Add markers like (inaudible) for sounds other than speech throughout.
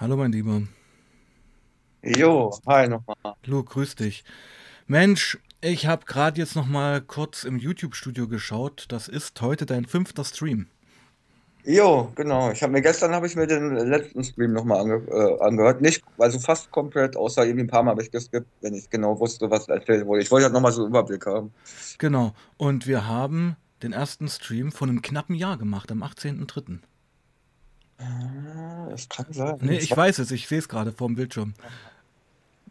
Hallo, mein Lieber. Jo, hi nochmal. Luke, grüß dich. Mensch, ich habe gerade jetzt noch mal kurz im YouTube-Studio geschaut. Das ist heute dein fünfter Stream. Jo, genau. Ich habe mir gestern habe ich mir den letzten Stream nochmal ange, äh, angehört. Nicht, also fast komplett, außer irgendwie ein paar Mal habe ich geskippt, wenn ich genau wusste, was erzählt wurde. Ich wollte halt nochmal so einen Überblick haben. Genau. Und wir haben den ersten Stream von einem knappen Jahr gemacht, am 18.03. Ah, Das kann sein. Nee, ich weiß es, ich sehe es gerade vor dem Bildschirm.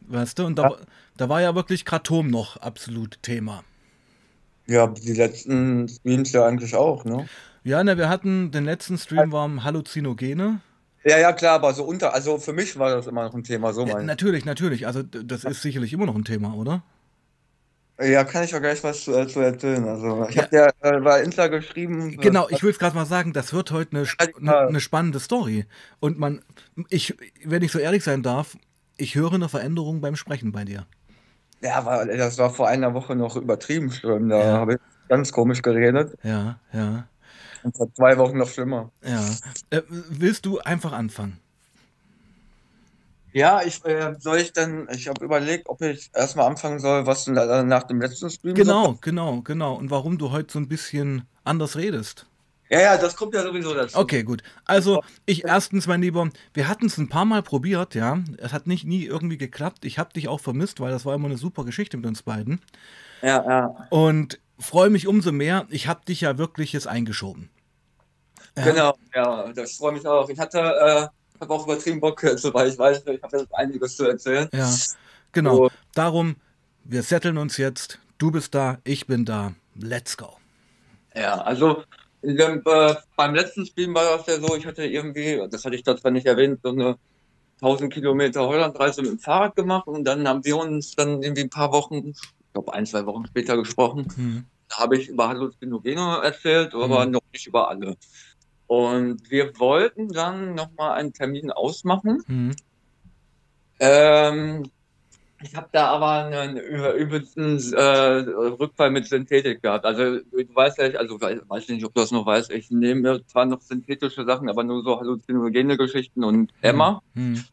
Weißt du, und da, da war ja wirklich Kratom noch absolut Thema. ja, die letzten Streams ja eigentlich auch, ne? Ja, ne, wir hatten, den letzten Stream war um Halluzinogene. Ja, ja, klar, aber so unter, also für mich war das immer noch ein Thema, so Ja, mein. natürlich, natürlich. Also das ist sicherlich immer noch ein Thema, oder? Ja, kann ich auch gleich was zu, äh, zu erzählen. Also ich Ja, habe ja äh, bei Insta geschrieben, äh, genau, ich will es gerade mal sagen, das wird heute eine, eine, eine spannende Story. Und man, ich, wenn ich so ehrlich sein darf, ich höre eine Veränderung beim Sprechen bei dir. ja, war, das war vor einer Woche noch übertrieben schlimm. Da Ja, habe ich ganz komisch geredet. ja, ja, Und vor zwei Wochen noch schlimmer. ja. Äh, willst du einfach anfangen? Ja, ich äh, soll ich dann, ich habe überlegt, ob ich erstmal anfangen soll, was na- nach dem letzten Stream Genau, genau, genau. Und warum du heute so ein bisschen anders redest. Ja, ja, das kommt ja sowieso dazu. Okay, gut. Also, ich erstens, mein Lieber, wir hatten es ein paar Mal probiert, ja. Es hat nicht nie irgendwie geklappt. Ich habe dich auch vermisst, weil das war immer eine super Geschichte mit uns beiden. Ja, ja. Und freue mich umso mehr. Ich habe dich ja wirklich jetzt eingeschoben. Genau, ja, das freut mich auch. Ich hatte, äh, habe auch übertrieben Bock, also, weil ich weiß, ich habe jetzt einiges zu erzählen. ja, genau. Und, Darum, wir setteln uns jetzt. Du bist da, ich bin da. Let's go. ja, also dem, äh, beim letzten Stream war das ja so, ich hatte irgendwie, das hatte ich da zwar nicht erwähnt, so eine 1000 Kilometer Hollandreise mit dem Fahrrad gemacht und dann haben wir uns dann irgendwie ein paar Wochen, ich glaube ein, zwei Wochen später gesprochen. Hm, Da habe ich über Halluzinogene erzählt, aber hm, noch nicht über alle. Und wir wollten dann nochmal einen Termin ausmachen. hm, Ähm, ich habe da aber einen über- übelsten äh, Rückfall mit Synthetik gehabt. Also du weißt ja, also weiß, weiß nicht, ob du das noch weißt, ich nehme zwar noch synthetische Sachen, aber nur so halluzinogene Geschichten und Emma. hm,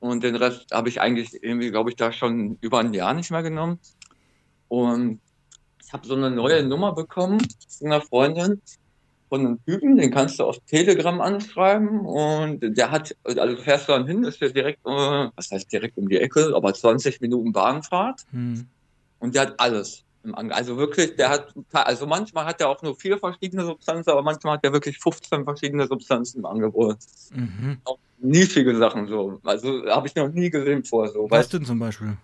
Und den Rest habe ich eigentlich irgendwie, glaube ich, da schon über ein Jahr nicht mehr genommen. Und ich habe so eine neue Nummer bekommen von einer Freundin, von einem Typen, den kannst du auf Telegram anschreiben und der hat, also du fährst dann hin, ist ja direkt, äh, was heißt direkt um die Ecke, aber 20 Minuten Bahnfahrt hm. und der hat alles im Angebot. Also wirklich, der hat, also manchmal hat er auch nur vier verschiedene Substanzen, aber manchmal hat er wirklich 15 verschiedene Substanzen im Angebot. Mhm. Auch nischige Sachen so. Also habe ich noch nie gesehen vorher so. Was Weißt denn zum Beispiel?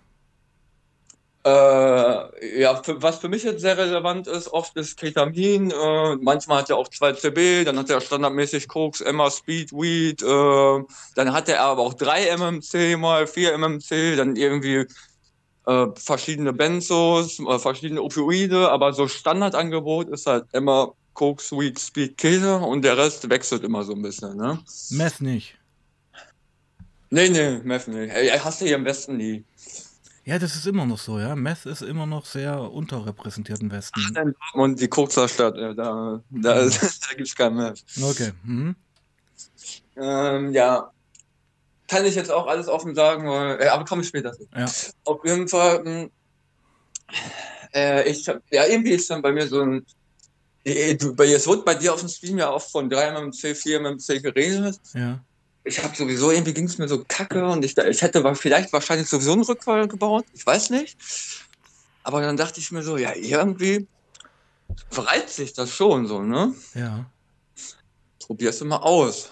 Äh, ja, für, was für mich jetzt sehr relevant ist, oft ist Ketamin, äh, manchmal hat er auch 2CB, dann hat er standardmäßig Koks, Emma, Speed, Weed, äh, dann hat er aber auch 3 MMC mal, 4 MMC, dann irgendwie äh, verschiedene Benzos, äh, verschiedene Opioide, aber so Standardangebot ist halt immer Koks, Weed, Speed, Käse und der Rest wechselt immer so ein bisschen, ne? Meth nicht. Nee, nee, Meth nicht. Ey, hast du hier im Westen nie. Ja, das ist immer noch so, ja. Meth ist immer noch sehr unterrepräsentiert im Westen. Und die Kokserstadt, äh, da, da, Ja. (laughs) da gibt's kein Meth. Okay. Mhm. Ähm, ja, kann ich jetzt auch alles offen sagen, weil, äh, aber komme ich später zu. Ja. Auf jeden Fall, mh, äh, ich hab, ja, irgendwie ist dann bei mir so ein, äh, du, es wird bei dir auf dem Stream ja oft von 3 MMC, 4 MMC geredet. Ja. Ich habe sowieso, irgendwie ging es mir so kacke und ich, ich hätte vielleicht wahrscheinlich sowieso einen Rückfall gebaut, ich weiß nicht. Aber dann dachte ich mir so, ja, irgendwie reizt sich das schon so, ne? Ja. Probier's mal aus.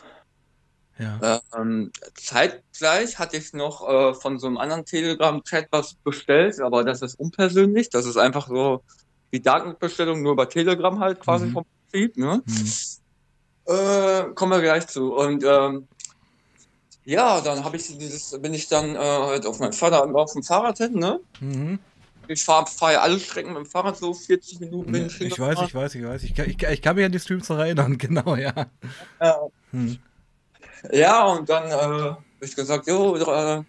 Ja. Ähm, zeitgleich hatte ich noch äh, von so einem anderen Telegram-Chat was bestellt, aber das ist unpersönlich. Das ist einfach so wie Darknet-Bestellung, nur über Telegram halt quasi Mhm. vom Prinzip. Ne? Mhm. Äh, kommen wir gleich zu. Und ähm, ja, dann habe ich dieses, bin ich dann äh, halt auf meinen Vater auf dem Fahrrad hin. Ne? Mhm. Ich fahre fahr ja alle Strecken mit dem Fahrrad so 40 Minuten bin ich Ich weiß, ich weiß, ich weiß. Ich kann, ich, ich kann mich an die Streams noch erinnern, (laughs) genau, ja. Ja, Hm. ja und dann äh, habe ich gesagt, jo, äh,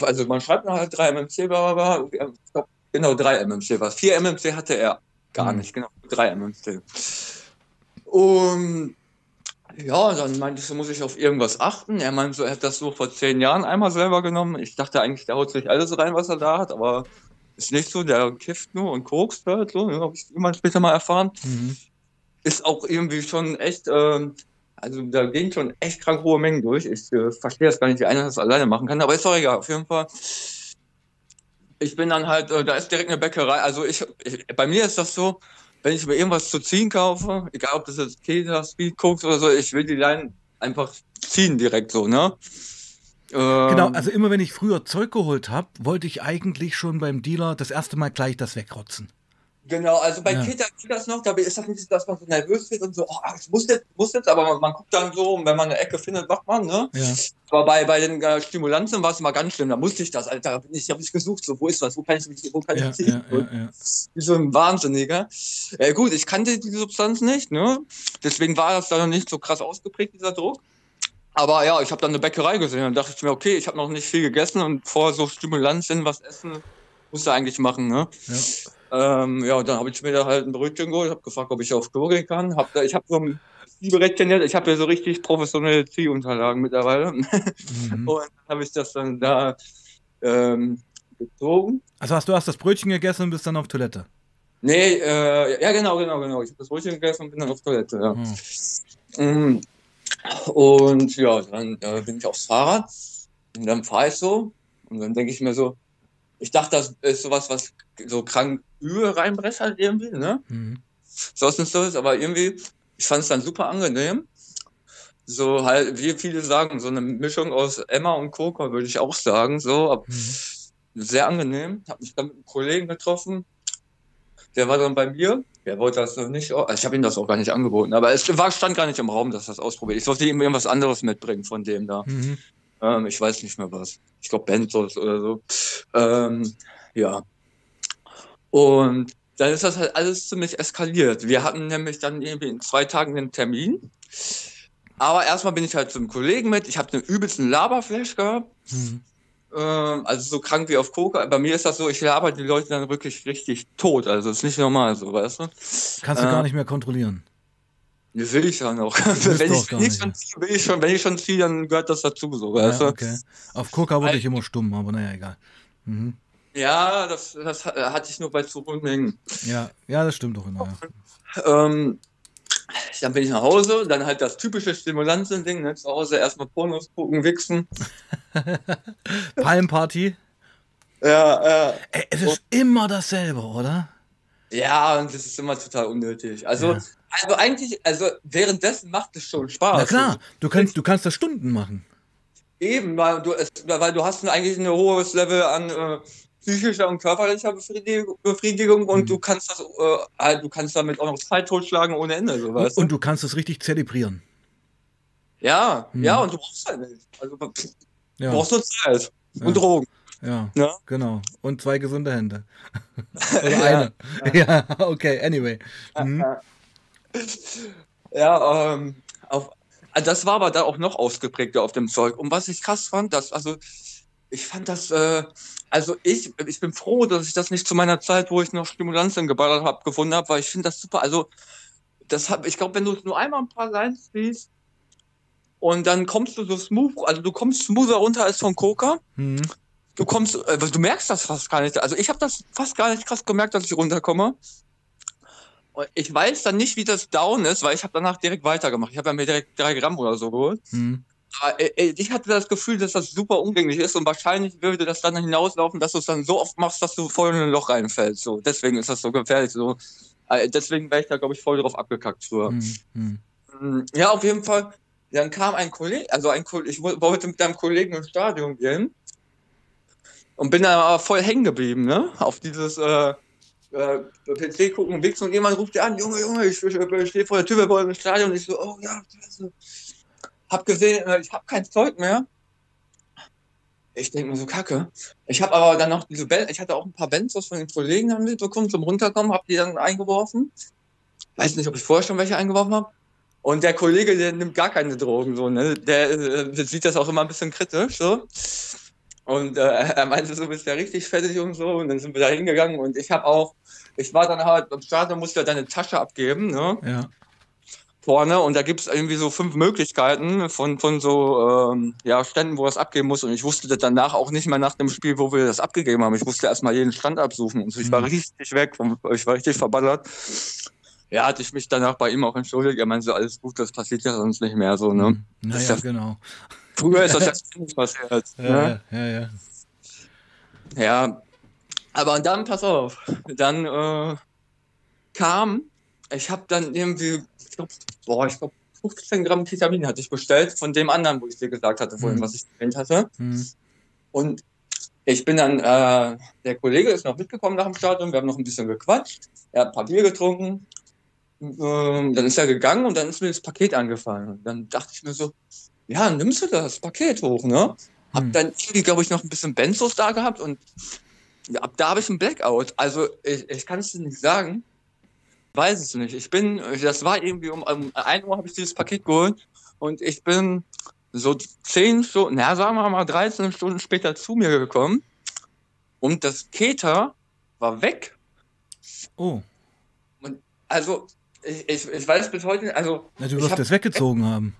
also man schreibt noch halt 3 MMC, bla, bla, bla. Glaub, genau 3 MMC war 4 MMC hatte er gar Hm. nicht, genau 3 MMC. Und Ja, dann meinte ich, so muss ich auf irgendwas achten. Er meinte so, er hat das so vor zehn Jahren einmal selber genommen. Ich dachte eigentlich, der haut sich alles rein, was er da hat, aber ist nicht so, der kifft nur und kokst halt so, habe ich immer später mal erfahren. Mhm. Ist auch irgendwie schon echt, ähm, also da gehen schon echt krank hohe Mengen durch. Ich äh, verstehe das gar nicht, wie einer das alleine machen kann, aber ist doch egal, auf jeden Fall. Ich bin dann halt, äh, da ist direkt eine Bäckerei. Also ich, ich, bei mir ist das so, wenn ich mir irgendwas zu ziehen kaufe, egal ob das jetzt Keta, Speed, Koks oder so, ich will die Line einfach ziehen direkt so, ne? Ähm, Genau, also immer wenn ich früher Zeug geholt habe, wollte ich eigentlich schon beim Dealer das erste Mal gleich das wegrotzen. Genau, also bei Ja. Kita geht das noch, da ist das nicht, dass man so nervös wird und so, oh, ich muss jetzt, muss jetzt, aber man, man guckt dann so, und wenn man eine Ecke findet, macht man, ne? Ja. Aber bei, bei den äh, Stimulanzen war es immer ganz schlimm, da musste ich das, Alter, da bin ich, habe ich gesucht, so, wo ist was, wo kann ich mich, wo kann Ja, ich ziehen? ja, ja. Wie so ein Wahnsinniger. Äh, gut, ich kannte die Substanz nicht, ne? Deswegen war das da noch nicht so krass ausgeprägt, dieser Druck. Aber ja, ich habe dann eine Bäckerei gesehen und dachte ich mir, okay, ich habe noch nicht viel gegessen und vor so Stimulantien was essen, musst du eigentlich machen, ne? Ja. Ähm, ja, und dann habe ich mir da halt ein Brötchen geholt, habe gefragt, ob ich auf Klo gehen kann. Hab da, ich habe so ein jetzt, ich habe ja so richtig professionelle Ziehunterlagen mittlerweile. (laughs) Mhm. Und dann habe ich das dann da ähm, gezogen. Also hast du hast das Brötchen gegessen und bist dann auf Toilette. Nee, äh, ja genau, genau, genau. Ich habe das Brötchen gegessen und bin dann auf Toilette, ja. Hm. Mhm. Und ja, dann äh, bin ich aufs Fahrrad und dann fahre ich so und dann denke ich mir so, ich dachte, das ist sowas, was so krank Ühe reinbrecht halt irgendwie, ne? Mhm. So ist so ist, aber irgendwie, ich fand es dann super angenehm. So halt, wie viele sagen, so eine Mischung aus Emma und Coca, würde ich auch sagen, so, Mhm. sehr angenehm. Hab mich dann mit einem Kollegen getroffen. Der war dann bei mir. Der wollte das noch nicht. Also ich habe ihm das auch gar nicht angeboten. Aber es war, stand gar nicht im Raum, dass das ausprobiert. Ich sollte ihm irgendwas anderes mitbringen von dem da. Mhm. Ähm, ich weiß nicht mehr was. Ich glaube Benzos oder so. Ähm, ja. Und dann ist das halt alles ziemlich eskaliert. Wir hatten nämlich dann irgendwie in zwei Tagen einen Termin. Aber erstmal bin ich halt zum Kollegen mit. Ich habe einen übelsten Laberflash gehabt. Mhm. Ähm, also so krank wie auf Coca. Bei mir ist das so, ich laber die Leute dann wirklich richtig tot. Also ist nicht normal so, weißt du? Kannst du Äh, gar nicht mehr kontrollieren. Das will ich ja noch. wenn ich, nicht nicht, schon ziehe, will ich schon, wenn ich schon ziehe, dann gehört das dazu, so, weißt Ja, du? okay. Auf Coca wurde ich immer stumm, aber naja, egal. Mhm. Ja, das, das ha- hatte ich nur bei zu hohen Mengen. Ja, ja, das stimmt doch immer. Ja. Ähm, dann bin ich nach Hause, dann halt das typische Stimulanzen-Ding, ne? zu Hause erstmal Pornos gucken, wichsen. (laughs) Palmparty. Ja, äh, Ey, es ist immer dasselbe, oder? ja, und das ist immer total unnötig. Also, Ja. also eigentlich, also währenddessen macht es schon Spaß. Na klar, du kannst, du kannst das Stunden machen. Eben, weil du, es, weil du hast eigentlich ein hohes Level an äh, psychischer und körperlicher Befriedigung, Befriedigung und Mhm. du kannst das, äh, halt, du kannst damit auch noch Zeit totschlagen ohne Ende, so weißt du? Und du kannst es richtig zelebrieren. Ja, Mhm. ja, und du brauchst halt nicht. Also du Ja, brauchst nur Zeit Ja. und Drogen. ja, Ja. genau. Und zwei gesunde Hände. (laughs) Oder eine. Ja, okay, anyway. Mhm. Ja, ähm, auf, das war aber da auch noch ausgeprägter auf dem Zeug. Und was ich krass fand, dass, also ich fand das, äh, also ich, ich bin froh, dass ich das nicht zu meiner Zeit, wo ich noch Stimulantien geballert habe, gefunden habe, weil ich finde das super. Also das hab, ich glaube, wenn du nur einmal ein paar Lines siehst und dann kommst du so smooth, also du kommst smoother runter als von Coca. Mhm. Du kommst, äh, du merkst das fast gar nicht. Also ich habe das fast gar nicht krass gemerkt, dass ich runterkomme. Und ich weiß dann nicht, wie das down ist, weil ich habe danach direkt weitergemacht. Ich habe ja mir direkt drei Gramm oder so geholt. Mhm. Aber äh, äh, ich hatte das Gefühl, dass das super umgänglich ist und wahrscheinlich würde das dann hinauslaufen, dass du es dann so oft machst, dass du voll in ein Loch reinfällst. So, deswegen ist das so gefährlich. So, äh, deswegen wäre ich da, glaube ich, voll drauf abgekackt früher. Mhm. Ja, auf jeden Fall. Dann kam ein Kollege, also ein Kollege, ich wo- wollte mit einem Kollegen ins Stadion gehen und bin da aber voll hängen geblieben, ne? Auf dieses äh, äh, PC gucken, wichsen und jemand ruft dir an, Junge, Junge, ich, ich, ich stehe vor der Tür, wir wollen ins Stadion. Und ich so, oh ja, scheiße. Hab gesehen, äh, ich habe kein Zeug mehr. Ich denke mir so, kacke. Ich habe aber dann noch diese Ben ich hatte auch ein paar Benzos von den Kollegen dann mitbekommen zum Runterkommen, habe die dann eingeworfen. Weiß nicht, ob ich vorher schon welche eingeworfen habe. Und der Kollege, der nimmt gar keine Drogen, so, ne? Der, äh, der sieht das auch immer ein bisschen kritisch, so. Und äh, er meinte, so bist ja richtig fertig und so. Und dann sind wir da hingegangen und ich habe auch, ich war dann halt am Stadion, musste ja deine Tasche abgeben, ne? Ja. Vorne und da gibt es irgendwie so fünf Möglichkeiten von, von so ähm, ja, Ständen, wo das abgeben muss. Und ich wusste das danach auch nicht mehr nach dem Spiel, wo wir das abgegeben haben. Ich musste erstmal jeden Stand absuchen. Und so, ich war Mhm. richtig weg, ich war richtig verballert. Ja, hatte ich mich danach bei ihm auch entschuldigt. Er meinte so, alles gut, das passiert ja sonst nicht mehr so, ne? Mhm. Das Naja, genau. Früher ist das (laughs) ja nicht passiert. Ja, Ne? ja, ja, ja. Aber dann, pass auf, dann äh, kam, ich habe dann irgendwie, ich glaub, boah, ich glaube 15 Gramm Ketamin hatte ich bestellt von dem anderen, wo ich dir gesagt hatte vorhin, Mhm. was ich erwähnt hatte. Hm. Und ich bin dann, äh, der Kollege ist noch mitgekommen nach dem Stadion, wir haben noch ein bisschen gequatscht, er hat ein paar Bier getrunken, ähm, dann ist er gegangen und dann ist mir das Paket angefallen. Und dann dachte ich mir so, ja, nimmst du das Paket hoch, ne? Hab Hm. dann irgendwie, glaube ich, noch ein bisschen Benzos da gehabt und ab da habe ich einen Blackout. Also ich, ich kann es dir nicht sagen. Weiß es nicht. Ich bin, das war irgendwie um, um 1 Uhr habe ich dieses Paket geholt und ich bin so 10 Stunden, na sagen wir mal 13 Stunden später zu mir gekommen und das Keter war weg. Oh, Also ich, ich, ich weiß bis heute, also na, du wirst das weggezogen haben.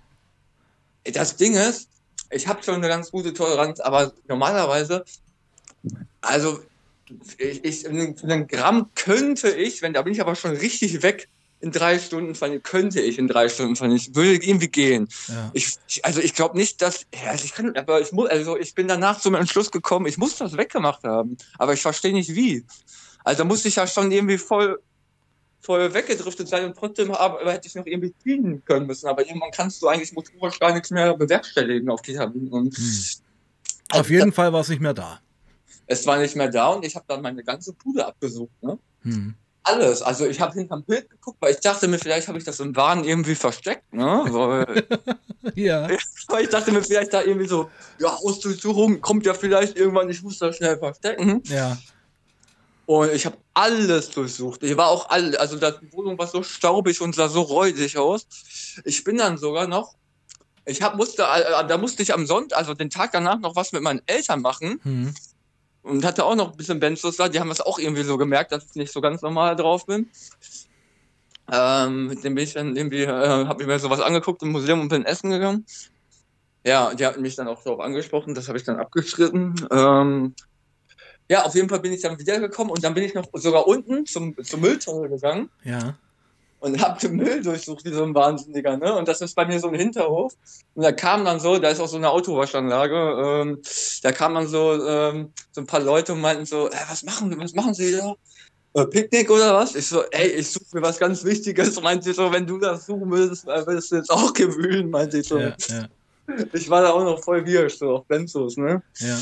das Ding ist, ich habe schon eine ganz gute Toleranz, aber normalerweise, also ich, ich einen Gramm könnte ich, wenn da bin ich aber schon richtig weg, in drei Stunden vernichten, könnte ich in drei Stunden vernichten, würde irgendwie gehen. Ja. Ich, also ich glaube nicht, dass, also ich kann, aber ich muss, also ich bin danach zum Entschluss gekommen, ich muss das weggemacht haben, aber ich verstehe nicht wie. Also da musste ich ja schon irgendwie voll, voll weggedriftet sein und trotzdem aber, hätte ich noch irgendwie ziehen können müssen. Aber irgendwann kannst du eigentlich motorisch gar nichts mehr bewerkstelligen auf Ketamin. Und Hm. Also Auf jeden Fall war es nicht mehr da. Es war nicht mehr da und ich habe dann meine ganze Bude abgesucht. Ne? Hm. Alles. Also ich habe hinterm Bild geguckt, weil ich dachte mir, vielleicht habe ich das im Wahn irgendwie versteckt. Ne? Weil, (laughs) Ja. (laughs) weil ich dachte mir, vielleicht da irgendwie so, ja, Hausdurchsuchung kommt ja vielleicht irgendwann, ich muss das schnell verstecken. Ja. Und ich habe alles durchsucht. Ich war auch all, also das- die Wohnung war so staubig und sah so räudig aus. Ich bin dann sogar noch, ich hab, musste, äh, da musste ich am Sonntag, also den Tag danach noch was mit meinen Eltern machen Hm. Und hatte auch noch ein bisschen Benzos da. Die haben das auch irgendwie so gemerkt, dass ich nicht so ganz normal drauf bin. Ähm, mit dem bin ich dann irgendwie, äh, habe ich mir sowas angeguckt im Museum und bin essen gegangen. Ja, die hatten mich dann auch darauf angesprochen, das habe ich dann abgeschritten. Ähm, ja, auf jeden Fall bin ich dann wiedergekommen und dann bin ich noch sogar unten zum, zum Mülltunnel gegangen Ja. Und habe den Müll durchsucht wie so ein Wahnsinniger, ne? Und das ist bei mir so ein Hinterhof. Und da kam dann so, da ist auch so eine Autowaschanlage, ähm, da kamen dann so, ähm, so ein paar Leute und meinten so, äh, was machen, was machen Sie da? Äh, Picknick oder was? Ich so, ey, ich suche mir was ganz Wichtiges. Meint sie so, wenn du das suchen würdest, äh, würdest du jetzt auch gewühlen, meint sie so. Ja. Ja. Ich war da auch noch voll wirsch, so auf Benzos, ne? ja.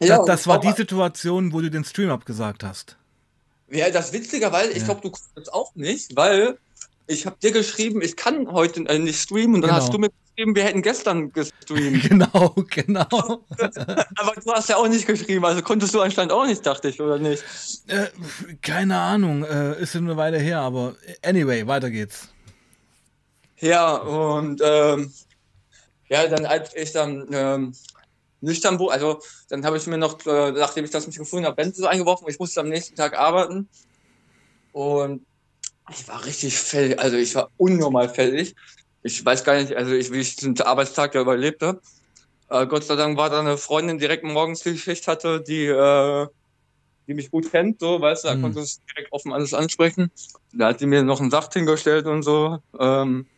Ja, das, das war die Situation, wo du den Stream abgesagt hast. Ja, das Witzigerweise, ich Ja. glaube, du guckst jetzt auch nicht, weil ich habe dir geschrieben, ich kann heute äh, nicht streamen und dann Genau. hast du mir geschrieben, wir hätten gestern gestreamt. (laughs) Genau, genau. (laughs) Aber du hast ja auch nicht geschrieben, also konntest du anscheinend auch nicht, dachte ich, oder nicht? Äh, keine Ahnung, äh, ist eine Weile her, aber anyway, weiter geht's. Ja, und ähm, ja, dann als ich dann ähm, nüchtern also dann habe ich mir noch, äh, nachdem ich das nicht gefunden habe, Benzos eingeworfen, ich musste am nächsten Tag arbeiten und ich war richtig fällig, also ich war unnormal fällig. Ich weiß gar nicht, also ich, wie ich den Arbeitstag ja überlebt habe. Äh, Gott sei Dank war da eine Freundin direkt morgens die Schicht hatte, die, äh, die mich gut kennt, so, weißt du, da Mhm. konnte ich direkt offen alles ansprechen. Da hat die mir noch einen Saft hingestellt und so. Ähm,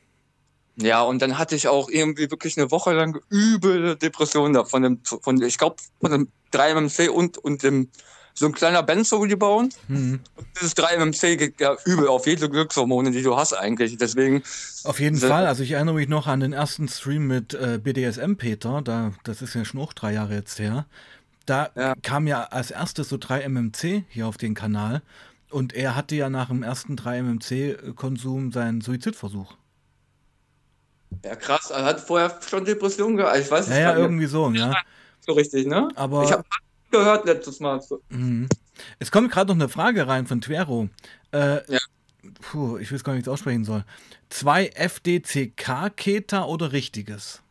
ja, und dann hatte ich auch irgendwie wirklich eine Woche lang üble Depressionen da von dem, von, ich glaube, von dem 3MMC und, und dem, so ein kleiner Benzo bauen. Hm. Und dieses 3MMC geht ja übel auf jede Glückshormone, die du hast eigentlich. Deswegen, Auf jeden Fall. Also ich erinnere mich noch an den ersten Stream mit äh, BDSM Peter. Da, das ist ja schon auch drei Jahre jetzt her. Da Ja. kam ja als erstes so 3MMC hier auf den Kanal. Und er hatte ja nach dem ersten 3MMC-Konsum seinen Suizidversuch. Ja krass, er hat vorher schon Depressionen gehabt. Ich weiß es Ja, ja, irgendwie so, ja. so richtig, ne? Aber Ich habe gehört letztes Mal. Mhm. Es kommt gerade noch eine Frage rein von Twero. Äh, Ja. Puh, ich weiß gar nicht, wie ich es aussprechen soll. Zwei FDCK-Keter oder richtiges?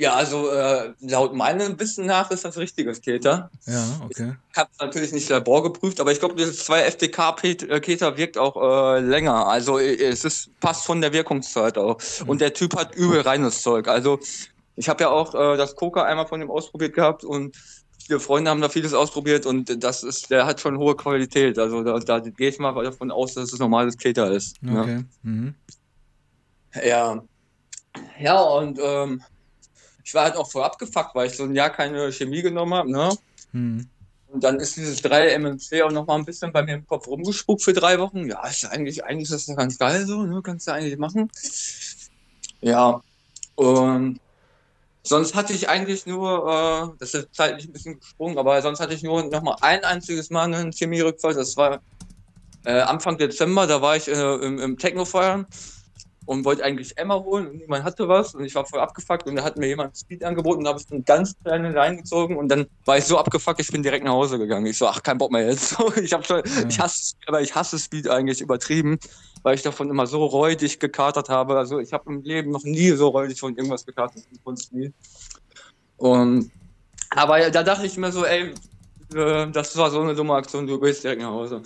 Ja, also äh, laut meinem Wissen nach ist das richtiges Keter. Ja, okay. Ich habe es natürlich nicht Labor geprüft, aber ich glaube, dieses 2 FDK-Keter wirkt auch äh, länger. Also äh, es ist passt von der Wirkungszeit auch. Und der Typ hat übel reines Zeug. Also ich habe ja auch äh, das Coca einmal von dem ausprobiert gehabt und viele Freunde haben da vieles ausprobiert und das ist, der hat schon hohe Qualität. Also da, da gehe ich mal davon aus, dass es normales Keter ist. Okay. Ja. Mhm. Ja, ja und ähm, ich war halt auch voll abgefuckt, weil ich so ein Jahr keine Chemie genommen habe. Ne? Mhm. Und dann ist dieses 3 MMC auch noch mal ein bisschen bei mir im Kopf rumgespuckt für drei Wochen. Ja, ist ja eigentlich, eigentlich ist das ja ganz geil so, ne? kannst du eigentlich machen. Ja, und sonst hatte ich eigentlich nur, äh, das ist zeitlich ein bisschen gesprungen, aber sonst hatte ich nur noch mal ein einziges Mal einen Chemierückfall. Das war äh, Anfang Dezember, da war ich äh, im, im Techno feiern und wollte eigentlich Emma holen und niemand hatte was und ich war voll abgefuckt und da hat mir jemand Speed angeboten und da habe ich einen ganz kleinen reingezogen und dann war ich so abgefuckt, ich bin direkt nach Hause gegangen. Ich so, ach, kein Bock mehr jetzt. (laughs) ich habe schon, Ja. ich hasse, aber ich hasse Speed eigentlich übertrieben, weil ich davon immer so räudig gekatert habe. Also ich habe im Leben noch nie so räudig von irgendwas gekatert von Speed. Und aber da dachte ich mir so, ey, äh, das war so eine dumme Aktion, du gehst direkt nach Hause.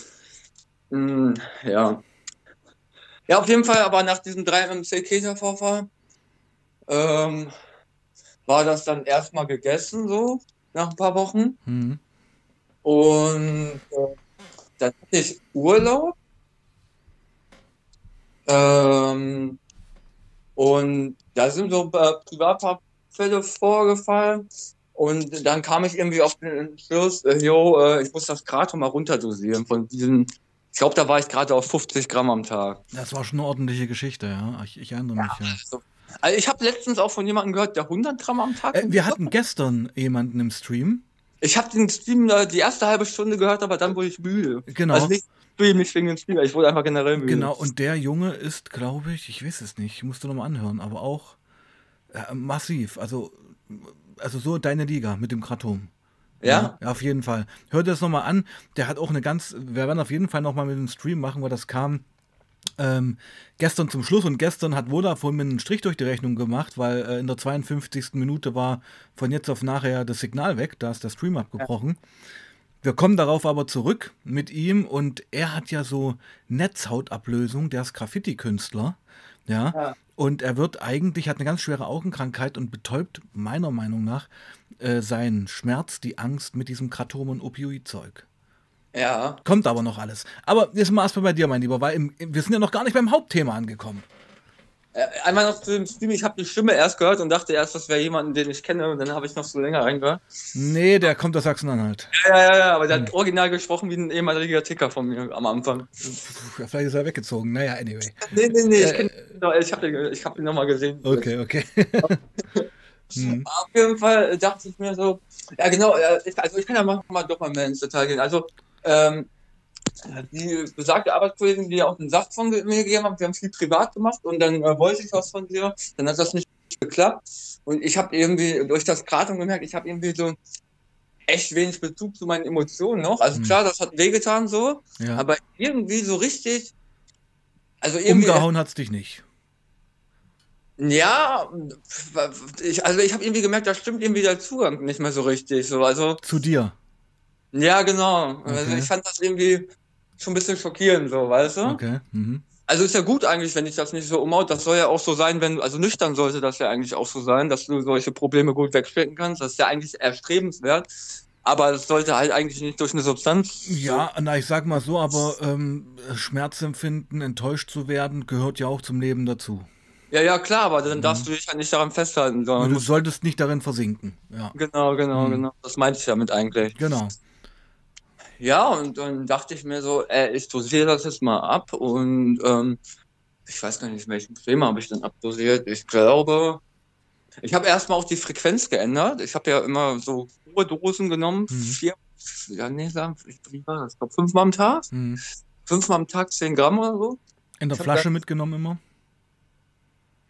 Mm, ja. Ja, auf jeden Fall, aber nach diesem 3 MC Keter-Vorfall ähm, war das dann erstmal gegessen, so, nach ein paar Wochen. Mhm. Und äh, dann hatte ich Urlaub. Ähm, und da sind so äh, Privatfälle vorgefallen. Und dann kam ich irgendwie auf den Entschluss, äh, jo, äh, ich muss das Kratom mal runterdosieren von diesen, ich glaube, da war ich gerade auf 50 Gramm am Tag. Das war schon eine ordentliche Geschichte, ja. Ich, ich erinnere mich, ja. Also, also ich habe letztens auch von jemandem gehört, der 100 Gramm am Tag. Äh, wir hatten gestern jemanden im Stream. Ich habe den Stream die erste halbe Stunde gehört, aber dann wurde ich müde. Genau. Also nicht Stream, nicht wegen dem Stream, ich wurde einfach generell müde. Genau, und der Junge ist, glaube ich, ich weiß es nicht, ich musste nochmal anhören, aber auch äh, massiv. Also, also so deine Liga mit dem Kratom. Ja? Ja, auf jeden Fall. Hör dir das nochmal an. Der hat auch eine ganz, wir werden auf jeden Fall nochmal mit dem Stream machen, weil das kam ähm, gestern zum Schluss und gestern hat Vodafone mir einen Strich durch die Rechnung gemacht, weil äh, in der 52. Minute war von jetzt auf nachher das Signal weg, da ist der Stream abgebrochen. Wir kommen darauf aber zurück mit ihm und er hat ja so Netzhautablösung, der ist Graffiti-Künstler, ja, Ja. Und er wird eigentlich, hat eine ganz schwere Augenkrankheit und betäubt meiner Meinung nach äh, seinen Schmerz, die Angst mit diesem Kratom- und Opioidzeug. Ja. Kommt aber noch alles. Aber jetzt mal erstmal bei dir, mein Lieber, weil im, wir sind ja noch gar nicht beim Hauptthema angekommen. Äh, Einmal noch zu dem Stream, ich habe die Stimme erst gehört und dachte erst, das wäre jemand, den ich kenne, und dann habe ich noch so länger reingehört. Nee, der kommt aus Sachsen-Anhalt. Ja, ja, ja, aber der Hm. hat original gesprochen wie ein ehemaliger Ticker von mir am Anfang. Puh, Vielleicht ist er weggezogen. Naja, anyway. Nee, nee, nee, ich, Äh, ich habe ihn, hab ihn nochmal gesehen. Okay, okay. (laughs) hm. Auf jeden Fall dachte ich mir so, ja genau, äh, ich, also ich kann ja mal, mal doch mal mehr ins Detail gehen. Also, ähm, die besagte Arbeitskollegin, die ja auch einen Saft von mir gegeben hat, wir haben viel privat gemacht und dann äh, wollte ich was von dir, dann hat das nicht geklappt und ich habe irgendwie durch das Kratom gemerkt, ich habe irgendwie so echt wenig Bezug zu meinen Emotionen noch. Also Hm. klar, das hat wehgetan so, Ja. aber irgendwie so richtig, also irgendwie Umgehauen hat's dich nicht. Ja, ich, also ich habe irgendwie gemerkt, da stimmt irgendwie der Zugang nicht mehr so richtig. So. Also, Zu dir. ja, genau. Also Okay. ich fand das irgendwie schon ein bisschen schockierend, so, weißt du? Okay. Mhm. Also ist ja gut eigentlich, wenn ich das nicht so umhaut. Das soll ja auch so sein, wenn, also nüchtern sollte das ja eigentlich auch so sein, dass du solche Probleme gut wegstecken kannst. Das ist ja eigentlich erstrebenswert. Aber es sollte halt eigentlich nicht durch eine Substanz. Ja, na, ich sag mal so, aber ähm, Schmerzempfinden, enttäuscht zu werden, gehört ja auch zum Leben dazu. Ja, ja, klar, aber dann darfst du dich halt nicht daran festhalten, sondern Du solltest nicht darin versinken. Ja, genau, genau, Mhm. genau. Das meinte ich damit eigentlich. genau. Ja, und dann dachte ich mir so, äh, ich dosiere das jetzt mal ab und ähm, ich weiß gar nicht, welchen Creme habe ich dann abdosiert. Ich glaube, ich habe erstmal auch die Frequenz geändert. Ich habe ja immer so hohe Dosen genommen, Mhm. vier, ja, nee, sagen, wie war das? Ich glaube, fünfmal am Tag. Mhm. Fünfmal am Tag zehn Gramm oder so. In der Ich Flasche mitgenommen immer?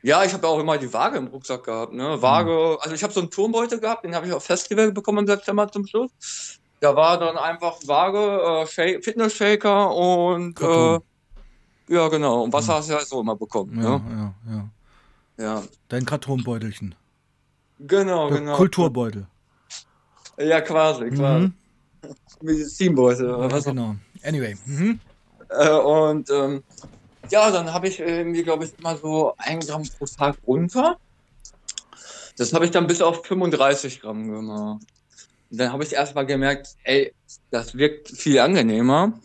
Ja, ich habe ja auch immer die Waage im Rucksack gehabt, ne? Waage, also ich habe so einen Turmbeutel gehabt, den habe ich auf Festival bekommen im September zum Schluss. Da war dann einfach Waage, äh, Shake, Fitness-Shaker und äh, ja genau. Und Wasser hast du ja so immer bekommen. Ja, ne? ja, ja. Ja. Dein Kartonbeutelchen. Genau, Der genau. Kulturbeutel. Ja, quasi, quasi. Mhm. Medizinbeutel oder Ja, was auch genau. Anyway. Mhm. Äh, und ähm, ja, dann habe ich irgendwie, glaube ich, immer so ein Gramm pro Tag runter. Das habe ich dann bis auf 35 Gramm gemacht. Und dann habe ich erstmal gemerkt, ey, das wirkt viel angenehmer,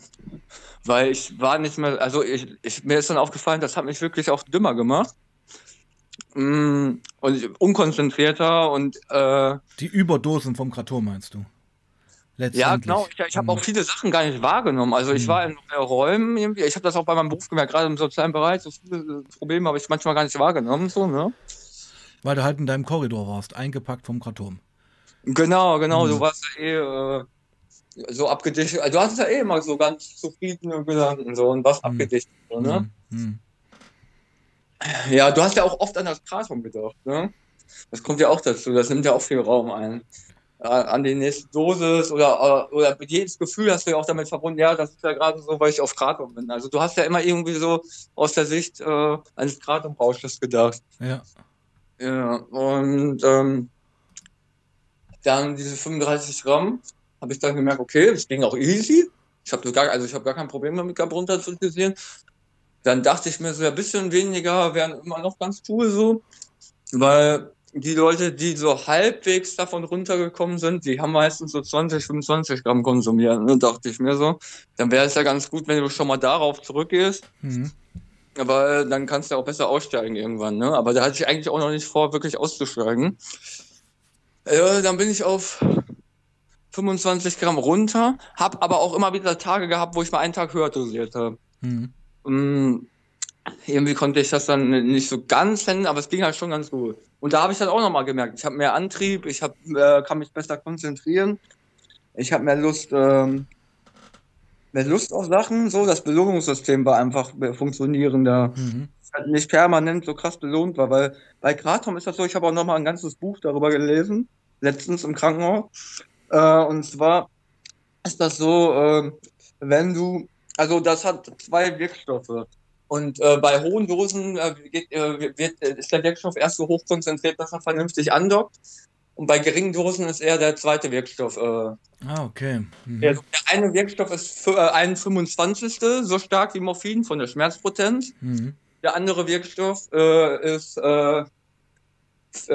weil ich war nicht mehr, also ich, ich, mir ist dann aufgefallen, das hat mich wirklich auch dümmer gemacht. Mm, Und unkonzentrierter und äh, Die Überdosen vom Kratom meinst du? Ja, genau. Ich, ich habe auch Mhm. viele Sachen gar nicht wahrgenommen. Also ich Mhm. war in Räumen irgendwie. Ich habe das auch bei meinem Beruf gemerkt, gerade im sozialen Bereich. So viele äh, Probleme habe ich manchmal gar nicht wahrgenommen. So, ne? Weil du halt in deinem Korridor warst, eingepackt vom Kratom. Genau, genau. Mhm. Du warst ja eh äh, so abgedichtet. Also du hattest ja eh immer so ganz zufriedene Gedanken so und was Mhm. abgedichtet. So, ne? Mhm. Mhm. Ja, du hast ja auch oft an das Kratom gedacht. Ne? Das kommt ja auch dazu. Das nimmt ja auch viel Raum ein. An die nächste Dosis oder, äh, oder jedes Gefühl hast du ja auch damit verbunden, ja, das ist ja gerade so, weil ich auf Kratom bin. Also du hast ja immer irgendwie so aus der Sicht äh, eines Kratomrausches gedacht. Ja. Ja, und ähm, dann diese 35 Gramm habe ich dann gemerkt, okay, das ging auch easy. Ich habe gar, also ich habe gar kein Problem damit gehabt, runter zu kritisieren. Dann dachte ich mir so, ein bisschen weniger wären immer noch ganz cool so, weil die Leute, die so halbwegs davon runtergekommen sind, die haben meistens so 20, 25 Gramm konsumiert. Und dann dachte ich mir so, dann wäre es ja ganz gut, wenn du schon mal darauf zurückgehst. Mhm. Aber dann kannst du auch besser aussteigen irgendwann, ne? Aber da hatte ich eigentlich auch noch nicht vor, wirklich auszusteigen. Äh, dann bin ich auf 25 Gramm runter, hab aber auch immer wieder Tage gehabt, wo ich mal einen Tag höher dosiert habe. Mhm. Mm, irgendwie konnte ich das dann nicht so ganz finden, aber es ging halt schon ganz gut. Und da habe ich dann auch nochmal gemerkt, ich habe mehr Antrieb, ich hab, äh, kann mich besser konzentrieren, ich habe mehr Lust, ähm, mehr Lust auf Sachen, so das Belohnungssystem war einfach funktionierender Mhm. halt nicht permanent so krass belohnt war, weil bei Kratom ist das so, ich habe auch nochmal ein ganzes Buch darüber gelesen, letztens im Krankenhaus. Äh, und zwar ist das so, äh, wenn du, also das hat zwei Wirkstoffe. Und äh, bei hohen Dosen äh, geht, äh, wird, ist der Wirkstoff erst so hoch konzentriert, dass er vernünftig andockt. Und bei geringen Dosen ist eher der zweite Wirkstoff. Äh, Ah, okay. Mhm. der, eine Wirkstoff ist für, ein 25. so stark wie Morphin von der Schmerzpotenz. Mhm. Der andere Wirkstoff ist,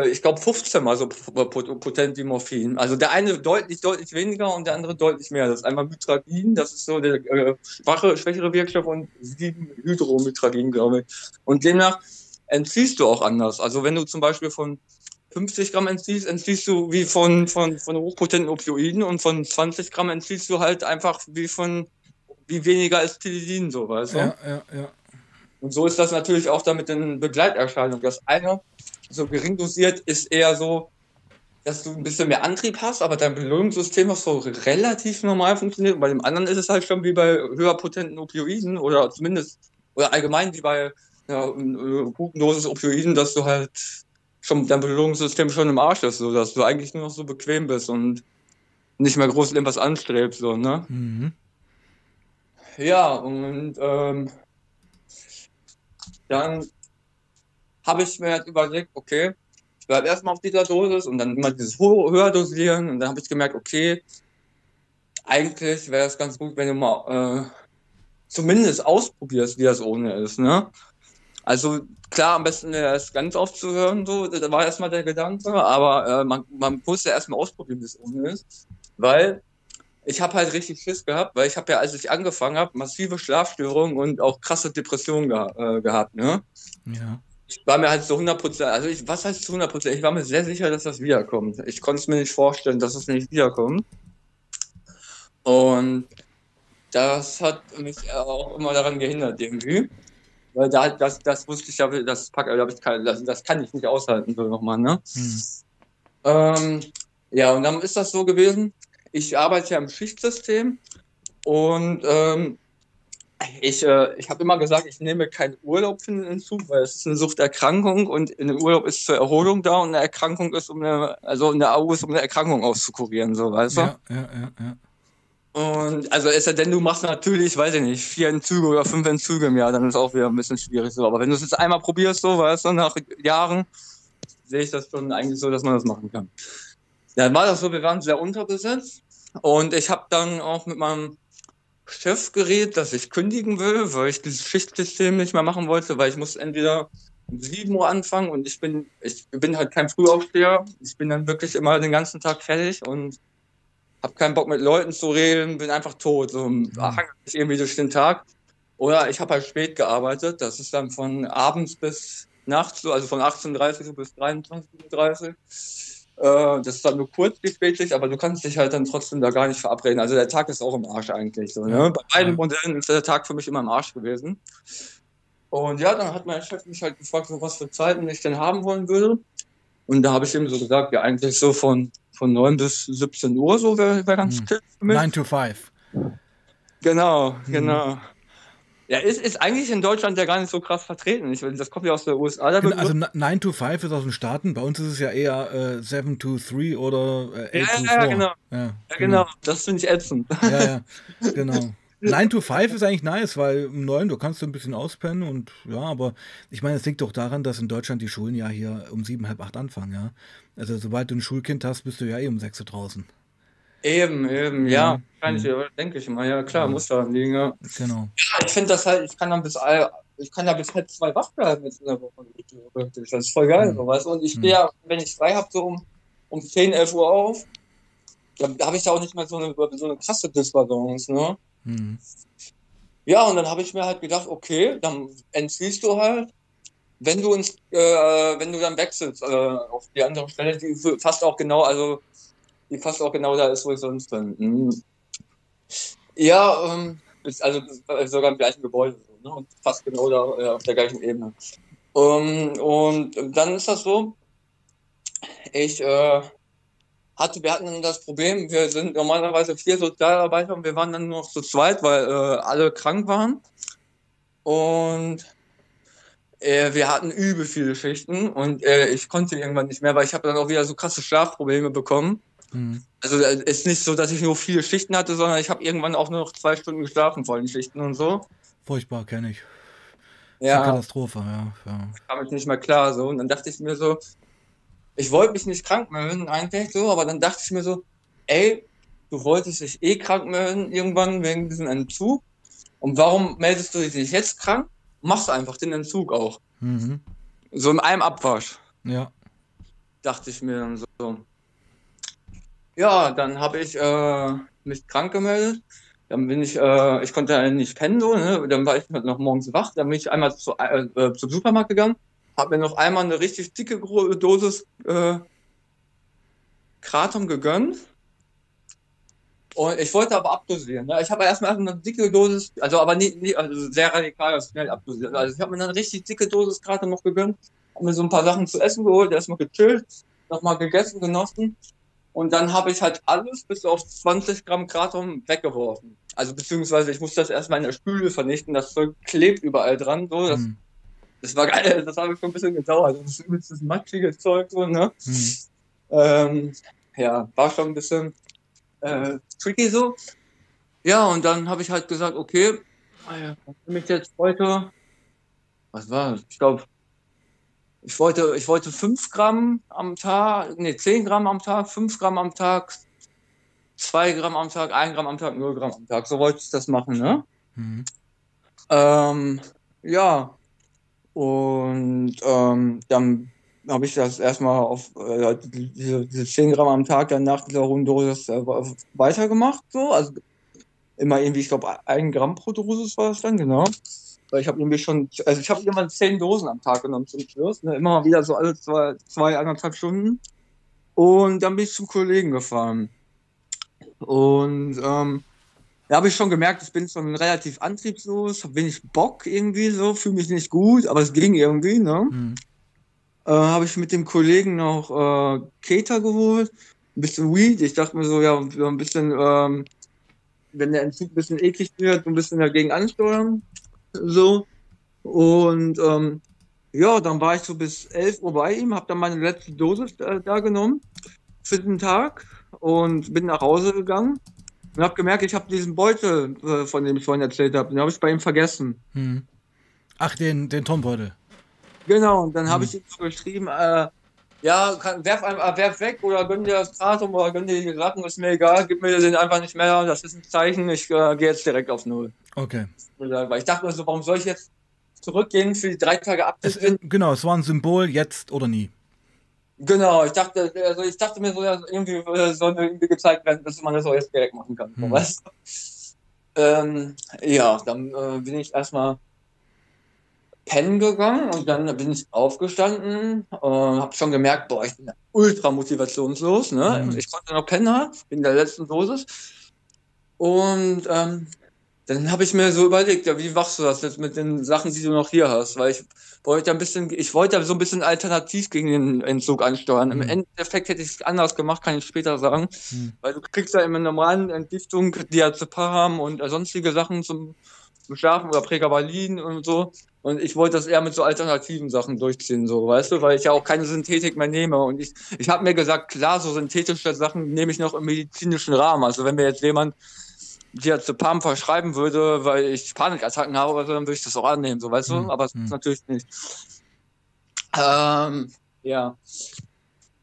ich glaube, 15 mal so pot- potent wie Morphin. Also der eine deutlich, deutlich weniger und der andere deutlich mehr. Das ist einmal Mytragin, das ist so der äh, schwache, schwächere Wirkstoff und 7 Hydromytragin, glaube ich. Und demnach entziehst du auch anders. Also wenn du zum Beispiel von 50 Gramm entziehst, entziehst du wie von, von, von hochpotenten Opioiden und von 20 Gramm entziehst du halt einfach wie von, wie weniger als Tilidin, so, weißt du? Ja, ja, ja. Und so ist das natürlich auch da mit den Begleiterscheinungen. Das eine, so gering dosiert, ist eher so, dass du ein bisschen mehr Antrieb hast, aber dein Belohnungssystem auch so relativ normal funktioniert. Und bei dem anderen ist es halt schon wie bei höher potenten Opioiden oder zumindest, oder allgemein wie bei ja, einer guten Dosis Opioiden, dass du halt schon dein Belohnungssystem schon im Arsch ist, so dass du eigentlich nur noch so bequem bist und nicht mehr groß irgendwas anstrebst, so, ne? Mhm. Ja, und ähm, dann habe ich mir halt überlegt, okay, ich bleibe erstmal auf dieser Dosis und dann immer dieses ho höher dosieren und dann habe ich gemerkt, okay, eigentlich wäre es ganz gut, wenn du mal äh, zumindest ausprobierst, wie das ohne ist, ne? Also klar, am besten es ganz aufzuhören, so, da war erstmal der Gedanke, aber äh, man, man muss ja erstmal ausprobieren, wie es ohne ist, weil ich habe halt richtig Schiss gehabt, weil ich habe ja, als ich angefangen habe, massive Schlafstörungen und auch krasse Depressionen geha äh, gehabt, ne? Ja. Ich war mir halt zu 100 Prozent, also ich, was heißt zu 100 Prozent? Ich war mir sehr sicher, dass das wiederkommt. Ich konnte es mir nicht vorstellen, dass es nicht wiederkommt. Und das hat mich auch immer daran gehindert irgendwie. Weil da, das, das wusste ich ja, das, pack, ich kein, das, das kann ich nicht aushalten, so nochmal, ne? Mhm. Ähm, ja, und dann ist das so gewesen. Ich arbeite ja im Schichtsystem und ähm, ich, äh, ich habe immer gesagt, ich nehme keinen Urlaub für den Entzug, weil es ist eine Suchterkrankung und ein Urlaub ist zur Erholung da und eine Erkrankung ist, um eine, also eine AU ist, um eine Erkrankung auszukurieren, so, weißt du? Ja, ja, ja, ja. Und also ist ja denn, du machst natürlich, weiß ich nicht, vier Entzüge oder fünf Entzüge im Jahr, dann ist auch wieder ein bisschen schwierig so. Aber wenn du es jetzt einmal probierst, so, weißt du, nach Jahren, sehe ich das schon eigentlich so, dass man das machen kann. Dann war das so, wir waren sehr unterbesetzt und ich habe dann auch mit meinem Chef geredet, dass ich kündigen will, weil ich dieses Schichtsystem nicht mehr machen wollte, weil ich muss entweder um 7 Uhr anfangen und ich bin, ich bin halt kein Frühaufsteher. Ich bin dann wirklich immer den ganzen Tag fertig und habe keinen Bock mit Leuten zu reden, bin einfach tot, so mhm. hangel ich irgendwie durch den Tag. Oder ich habe halt spät gearbeitet, das ist dann von abends bis nachts, also von 18.30 Uhr bis 23.30 Uhr. Äh, das ist dann nur kurz die Spätschicht, aber du kannst dich halt dann trotzdem da gar nicht verabreden. Also der Tag ist auch im Arsch eigentlich. So, ne? Bei beiden Modellen ist der Tag für mich immer im Arsch gewesen. Und ja, dann hat mein Chef mich halt gefragt, so was für Zeiten ich denn haben wollen würde. Und da habe ich ihm so gesagt, ja, eigentlich so von, von 9 bis 17 Uhr, so wäre wär ganz hm. für mich. 9 to 5. Genau, hm. Ja, ist, ist eigentlich in Deutschland ja gar nicht so krass vertreten. Ich, das kommt ja aus der USA. Der genau, also 9 to 5 ist aus den Staaten. Bei uns ist es ja eher äh, 7 to 3 oder äh, 8 ja, to 4. Ja, genau. Ja, ja, genau. genau. Das finde ich ätzend. Ja, ja, genau. 9 to 5 ist eigentlich nice, weil um 9 du kannst du ein bisschen auspennen und ja, aber ich meine, es liegt doch daran, dass in Deutschland die Schulen ja hier um 7, halb 8 anfangen, ja. Also sobald du ein Schulkind hast, bist du ja eh um 6 Uhr draußen. Eben, eben, ja, kann ich, mhm. denke ich mal, ja klar, muss daran liegen, ja. Genau. Ja, ich finde das halt, ich kann dann bis ich kann ja bis halb zwei wach bleiben jetzt in der Woche. Das ist voll geil, mhm. so, weißt du? Und ich stehe ja, wenn ich frei habe, so um, um 10, 11 Uhr auf, dann habe ich ja auch nicht mehr so eine, so eine krasse Disbalance, ne? Mhm. Ja, und dann habe ich mir halt gedacht, okay, dann entziehst du halt, wenn du ins, äh, wenn du dann wechselst äh, auf die andere Stelle, die fast auch genau, also die fast auch genau da ist, wo ich sonst bin. Mhm. Ja, ähm, also sogar im gleichen Gebäude ne? und fast genau da äh, auf der gleichen Ebene. Um, ähm, und dann ist das so, ich äh, hatte, wir hatten das Problem, wir sind normalerweise vier Sozialarbeiter und wir waren dann nur noch zu zweit, weil äh, alle krank waren. Und äh, wir hatten übel viele Schichten und äh, ich konnte irgendwann nicht mehr, weil ich habe dann auch wieder so krasse Schlafprobleme bekommen. Mhm. Also es äh, ist nicht so, dass ich nur viele Schichten hatte, sondern ich habe irgendwann auch nur noch zwei Stunden geschlafen vor den Schichten und so. Furchtbar, kenne ich. Ja. Katastrophe, ja. ja. Ich kam jetzt nicht mehr klar so und dann dachte ich mir so, ich wollte mich nicht krank melden eigentlich so, aber dann dachte ich mir so, ey, du wolltest dich eh krank melden irgendwann wegen diesem Entzug. Und warum meldest du dich nicht jetzt krank? Machst einfach den Entzug auch. Mhm. So in einem Abwasch. Ja. Dachte ich mir dann so. Ja, dann habe ich äh, mich krank gemeldet. Dann bin ich, äh, ich konnte nicht pennen so, ne? Dann war ich noch morgens wach. Dann bin ich einmal zu, äh, äh zum Supermarkt gegangen habe mir noch einmal eine richtig dicke Dosis äh, Kratom gegönnt. Und ich wollte aber abdosieren. Ne? Ich habe erstmal eine dicke Dosis, also aber nie, nie also sehr radikal schnell abdosiert. Also ich habe mir eine richtig dicke Dosis Kratom noch gegönnt, habe mir so ein paar Sachen zu essen geholt, erstmal gechillt, nochmal gegessen, genossen. Und dann habe ich halt alles bis auf 20 Gramm Kratom weggeworfen. Also beziehungsweise ich musste das erstmal in der Spüle vernichten, das Zeug klebt überall dran. So, das mhm. Das war geil, (laughs) das habe ich schon ein bisschen gedauert. Das ist das matschige Zeug so, ne? Mhm. Ähm, ja, war schon ein bisschen äh, tricky so. Ja, und dann habe ich halt gesagt, okay, für mich jetzt heute, was war das? Ich glaube, ich wollte, ich wollte 5 Gramm am Tag, nee, 10 Gramm am Tag, 5 Gramm am Tag, 2 Gramm am Tag, 1 Gramm am Tag, 0 Gramm am Tag. So wollte ich das machen, ne? Mhm. Ähm, ja, und ähm, dann habe ich das erstmal auf äh, diese, diese 10 Gramm am Tag dann nach dieser hohen Dosis äh, weitergemacht. So. Also immer irgendwie, ich glaube, ein Gramm pro Dosis war das dann, genau. Weil ich habe irgendwie schon, also ich habe immer 10 Dosen am Tag genommen zum Schluss. Ne? Immer mal wieder so alle zwei, zwei, anderthalb Stunden. Und dann bin ich zum Kollegen gefahren. Und ähm, da habe ich schon gemerkt, ich bin schon relativ antriebslos, habe wenig Bock irgendwie so, fühle mich nicht gut, aber es ging irgendwie, ne? Mhm. Äh, habe ich mit dem Kollegen noch äh, Cater geholt, ein bisschen Weed. Ich dachte mir so, ja, ein bisschen, ähm, wenn der Entzug ein bisschen eklig wird, ein bisschen dagegen ansteuern. So. Und ähm, ja, dann war ich so bis 11 Uhr bei ihm, habe dann meine letzte Dosis äh, da genommen für den Tag und bin nach Hause gegangen und habe gemerkt, ich habe diesen Beutel, äh, von dem ich vorhin erzählt habe, den habe ich bei ihm vergessen. Hm. Ach, den, den Tombeutel. Genau, und dann hm. habe ich ihm so geschrieben, äh, Ja, kann, werf einfach, werf weg oder gönn dir das Kratom oder gönn dir die Sachen, ist mir egal, gib mir den einfach nicht mehr, das ist ein Zeichen, ich äh, gehe jetzt direkt auf Null. Okay. Weil ich dachte mir so, warum soll ich jetzt zurückgehen für die drei Tage äh, genau, es war ein Symbol, jetzt oder nie. Genau, ich dachte, also ich dachte mir so, ja, irgendwie äh, soll mir irgendwie gezeigt werden, dass man das auch jetzt direkt machen kann. Hm. Ähm, ja, dann äh, bin ich erstmal pennen gegangen und dann bin ich aufgestanden, äh, habe schon gemerkt, boah, ich bin ultra motivationslos, ne? Mhm. Ich konnte noch pennen, bin in der letzten Dosis. Und ähm, dann habe ich mir so überlegt, ja, wie machst du das jetzt mit den Sachen, die du noch hier hast? Weil ich wollte ja ein bisschen, ich wollte ja so ein bisschen alternativ gegen den Entzug ansteuern. Im Mhm. Endeffekt hätte ich es anders gemacht, kann ich später sagen. Hm. Weil du kriegst ja immer normalen Entgiftung Diazepam und sonstige Sachen zum zum Schlafen oder Pregabalin und so. Und ich wollte das eher mit so alternativen Sachen durchziehen, so, weißt du, weil ich ja auch keine Synthetik mehr nehme. Und ich, ich habe mir gesagt, klar, so synthetische Sachen nehme ich noch im medizinischen Rahmen. Also wenn mir jetzt jemand Diazepam verschreiben würde, weil ich Panikattacken habe oder so, dann würde ich das auch annehmen, so, weißt du? Hm, Aber das ist natürlich nicht. Ähm, ja.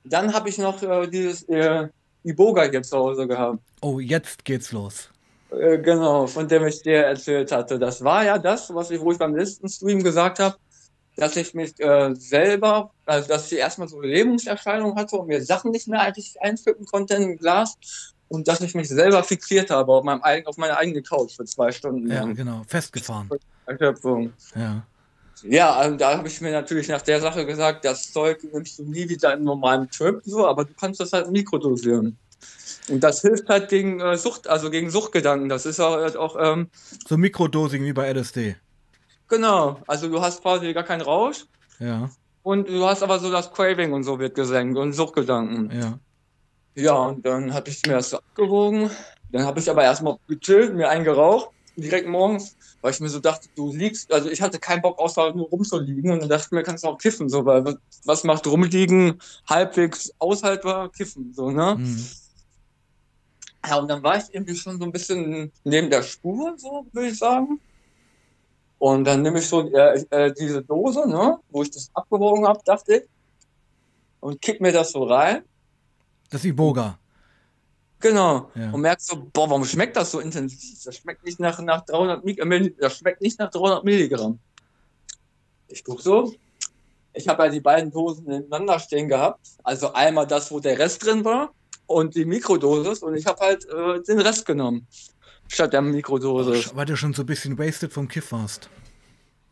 Dann habe ich noch äh, dieses äh, Iboga hier zu Hause gehabt. Oh, jetzt geht's los. Äh, Genau, von dem ich dir erzählt hatte. Das war ja das, was ich, wo ich beim letzten Stream gesagt habe, dass ich mich äh, selber, also dass ich erstmal so Lähmungserscheinungen hatte und mir Sachen nicht mehr eigentlich einfügen konnte in ein Glas und dass ich mich selber fixiert habe auf, meinem, auf meine eigene Couch für zwei Stunden Ja, lang. genau. Festgefahren. Erschöpfung. Ja. Ja, und da habe ich mir natürlich nach der Sache gesagt, das Zeug nimmst du nie wieder in normalen Trip, so, aber du kannst das halt mikrodosieren. Und das hilft halt gegen äh, Sucht, also gegen Suchtgedanken. Das ist auch, halt auch ähm, So Mikrodosing wie bei LSD. Genau, also du hast quasi gar keinen Rausch Ja, und du hast aber so das Craving und so wird gesenkt und Suchtgedanken. ja. Ja, und dann habe ich mir das so abgewogen. Dann habe ich aber erstmal gechillt, mir einen geraucht, direkt morgens, weil ich mir so dachte, du liegst, also ich hatte keinen Bock, außer nur rumzuliegen und dann dachte ich mir, kannst du auch kiffen, so, weil was, macht rumliegen halbwegs aushaltbar kiffen, so, ne? Hm. Ja, und dann war ich irgendwie schon so ein bisschen neben der Spur, so würde ich sagen. Und dann nehme ich so äh, äh, diese Dose, ne, wo ich das abgewogen habe, dachte ich, und kipp mir das so rein. Das ist Iboga. Genau. Ja. Und merkst so, boah, warum schmeckt das so intensiv? Das schmeckt nicht nach, nach 300 Mik- äh, Milli- das schmeckt nicht nach 300 Milligramm. Ich guck so. Ich habe ja die beiden Dosen nebeneinander stehen gehabt. Also einmal das, wo der Rest drin war und die Mikrodosis. Und ich habe halt äh, den Rest genommen. Statt der Mikrodosis. Weil du schon so ein bisschen wasted vom Kiff warst.